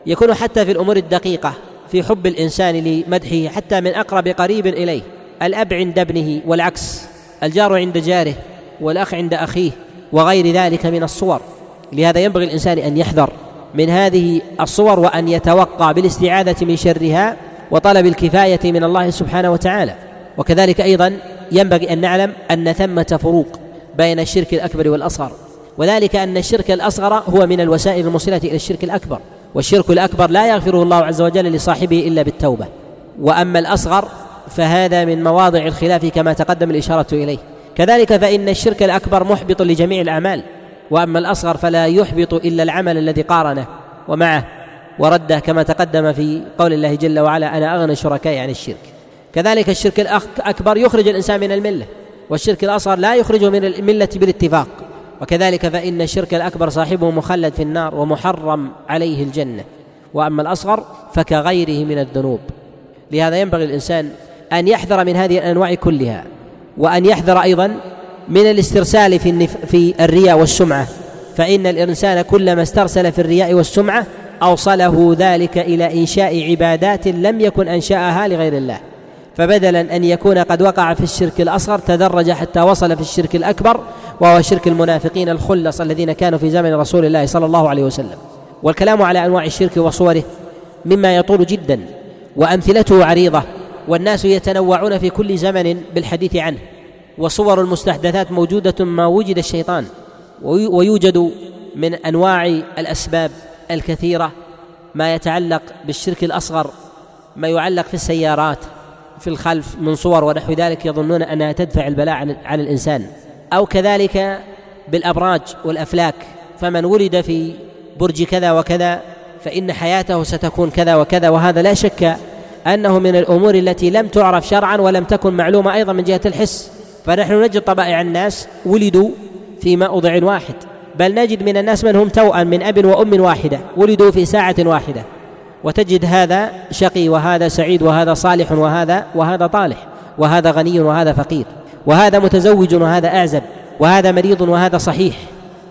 يكون حتى في الأمور الدقيقة في حب الإنسان لمدحه حتى من أقرب قريب إليه الأب عند ابنه والعكس الجار عند جاره والأخ عند أخيه وغير ذلك من الصور لهذا ينبغي الإنسان أن يحذر من هذه الصور وأن يتوقع بالاستعاذة من شرها وطلب الكفاية من الله سبحانه وتعالى وكذلك أيضا ينبغي أن نعلم أن ثمة فروق بين الشرك الأكبر والأصغر وذلك أن الشرك الأصغر هو من الوسائل الموصلة إلى الشرك الأكبر والشرك الأكبر لا يغفره الله عز وجل لصاحبه إلا بالتوبة وأما الأصغر فهذا من مواضع الخلاف كما تقدم الإشارة إليه كذلك فإن الشرك الأكبر محبط لجميع الأعمال وأما الأصغر فلا يحبط إلا العمل الذي قارنه ومعه ورده كما تقدم في قول الله جل وعلا أنا أغنى شركائي عن الشرك كذلك الشرك الأكبر يخرج الإنسان من الملة والشرك الأصغر لا يخرجه من الملة بالاتفاق وكذلك فإن الشرك الأكبر صاحبه مخلد في النار ومحرم عليه الجنة وأما الأصغر فكغيره من الذنوب لهذا ينبغي الإنسان أن يحذر من هذه الأنواع كلها وأن يحذر أيضا من الاسترسال في في الرياء والسمعة فإن الإنسان كلما استرسل في الرياء والسمعة أوصله ذلك إلى إنشاء عبادات لم يكن أنشأها لغير الله فبدلا أن يكون قد وقع في الشرك الأصغر تدرج حتى وصل في الشرك الأكبر وهو شرك المنافقين الخلص الذين كانوا في زمن رسول الله صلى الله عليه وسلم والكلام على أنواع الشرك وصوره مما يطول جدا وأمثلته عريضة والناس يتنوعون في كل زمن بالحديث عنه وصور المستحدثات موجوده ما وجد الشيطان ويوجد من انواع الاسباب الكثيره ما يتعلق بالشرك الاصغر ما يعلق في السيارات في الخلف من صور ونحو ذلك يظنون انها تدفع البلاء عن الانسان او كذلك بالابراج والافلاك فمن ولد في برج كذا وكذا فان حياته ستكون كذا وكذا وهذا لا شك انه من الامور التي لم تعرف شرعا ولم تكن معلومه ايضا من جهه الحس فنحن نجد طبائع الناس ولدوا في موضع واحد بل نجد من الناس من هم توأم من اب وام واحده ولدوا في ساعه واحده وتجد هذا شقي وهذا سعيد وهذا صالح وهذا وهذا طالح وهذا غني وهذا فقير وهذا متزوج وهذا اعزب وهذا مريض وهذا صحيح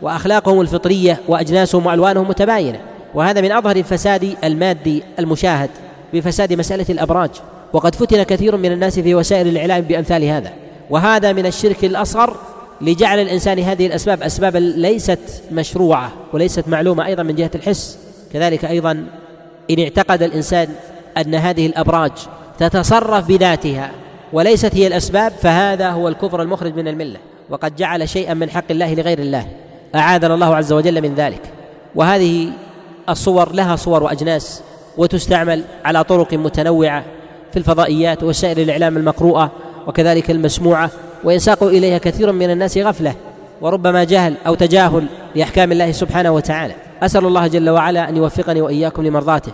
واخلاقهم الفطريه واجناسهم والوانهم متباينه وهذا من اظهر الفساد المادي المشاهد بفساد مسألة الأبراج وقد فتن كثير من الناس في وسائل الإعلام بأمثال هذا وهذا من الشرك الأصغر لجعل الإنسان هذه الأسباب أسبابا ليست مشروعة وليست معلومة أيضا من جهة الحس كذلك أيضا إن اعتقد الإنسان أن هذه الأبراج تتصرف بذاتها وليست هي الأسباب فهذا هو الكفر المخرج من الملة وقد جعل شيئا من حق الله لغير الله أعاذنا الله عز وجل من ذلك وهذه الصور لها صور وأجناس وتستعمل على طرق متنوعه في الفضائيات ووسائل الاعلام المقروءه وكذلك المسموعه وينساق اليها كثير من الناس غفله وربما جهل او تجاهل لاحكام الله سبحانه وتعالى اسال الله جل وعلا ان يوفقني واياكم لمرضاته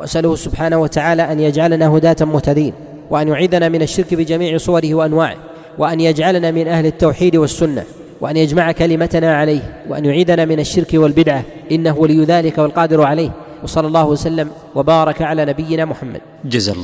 واساله سبحانه وتعالى ان يجعلنا هداة مهتدين وان يعيذنا من الشرك بجميع صوره وانواعه وان يجعلنا من اهل التوحيد والسنه وان يجمع كلمتنا عليه وان يعيذنا من الشرك والبدعه انه ولي ذلك والقادر عليه وصلى الله وسلم وبارك على نبينا محمد جزا الله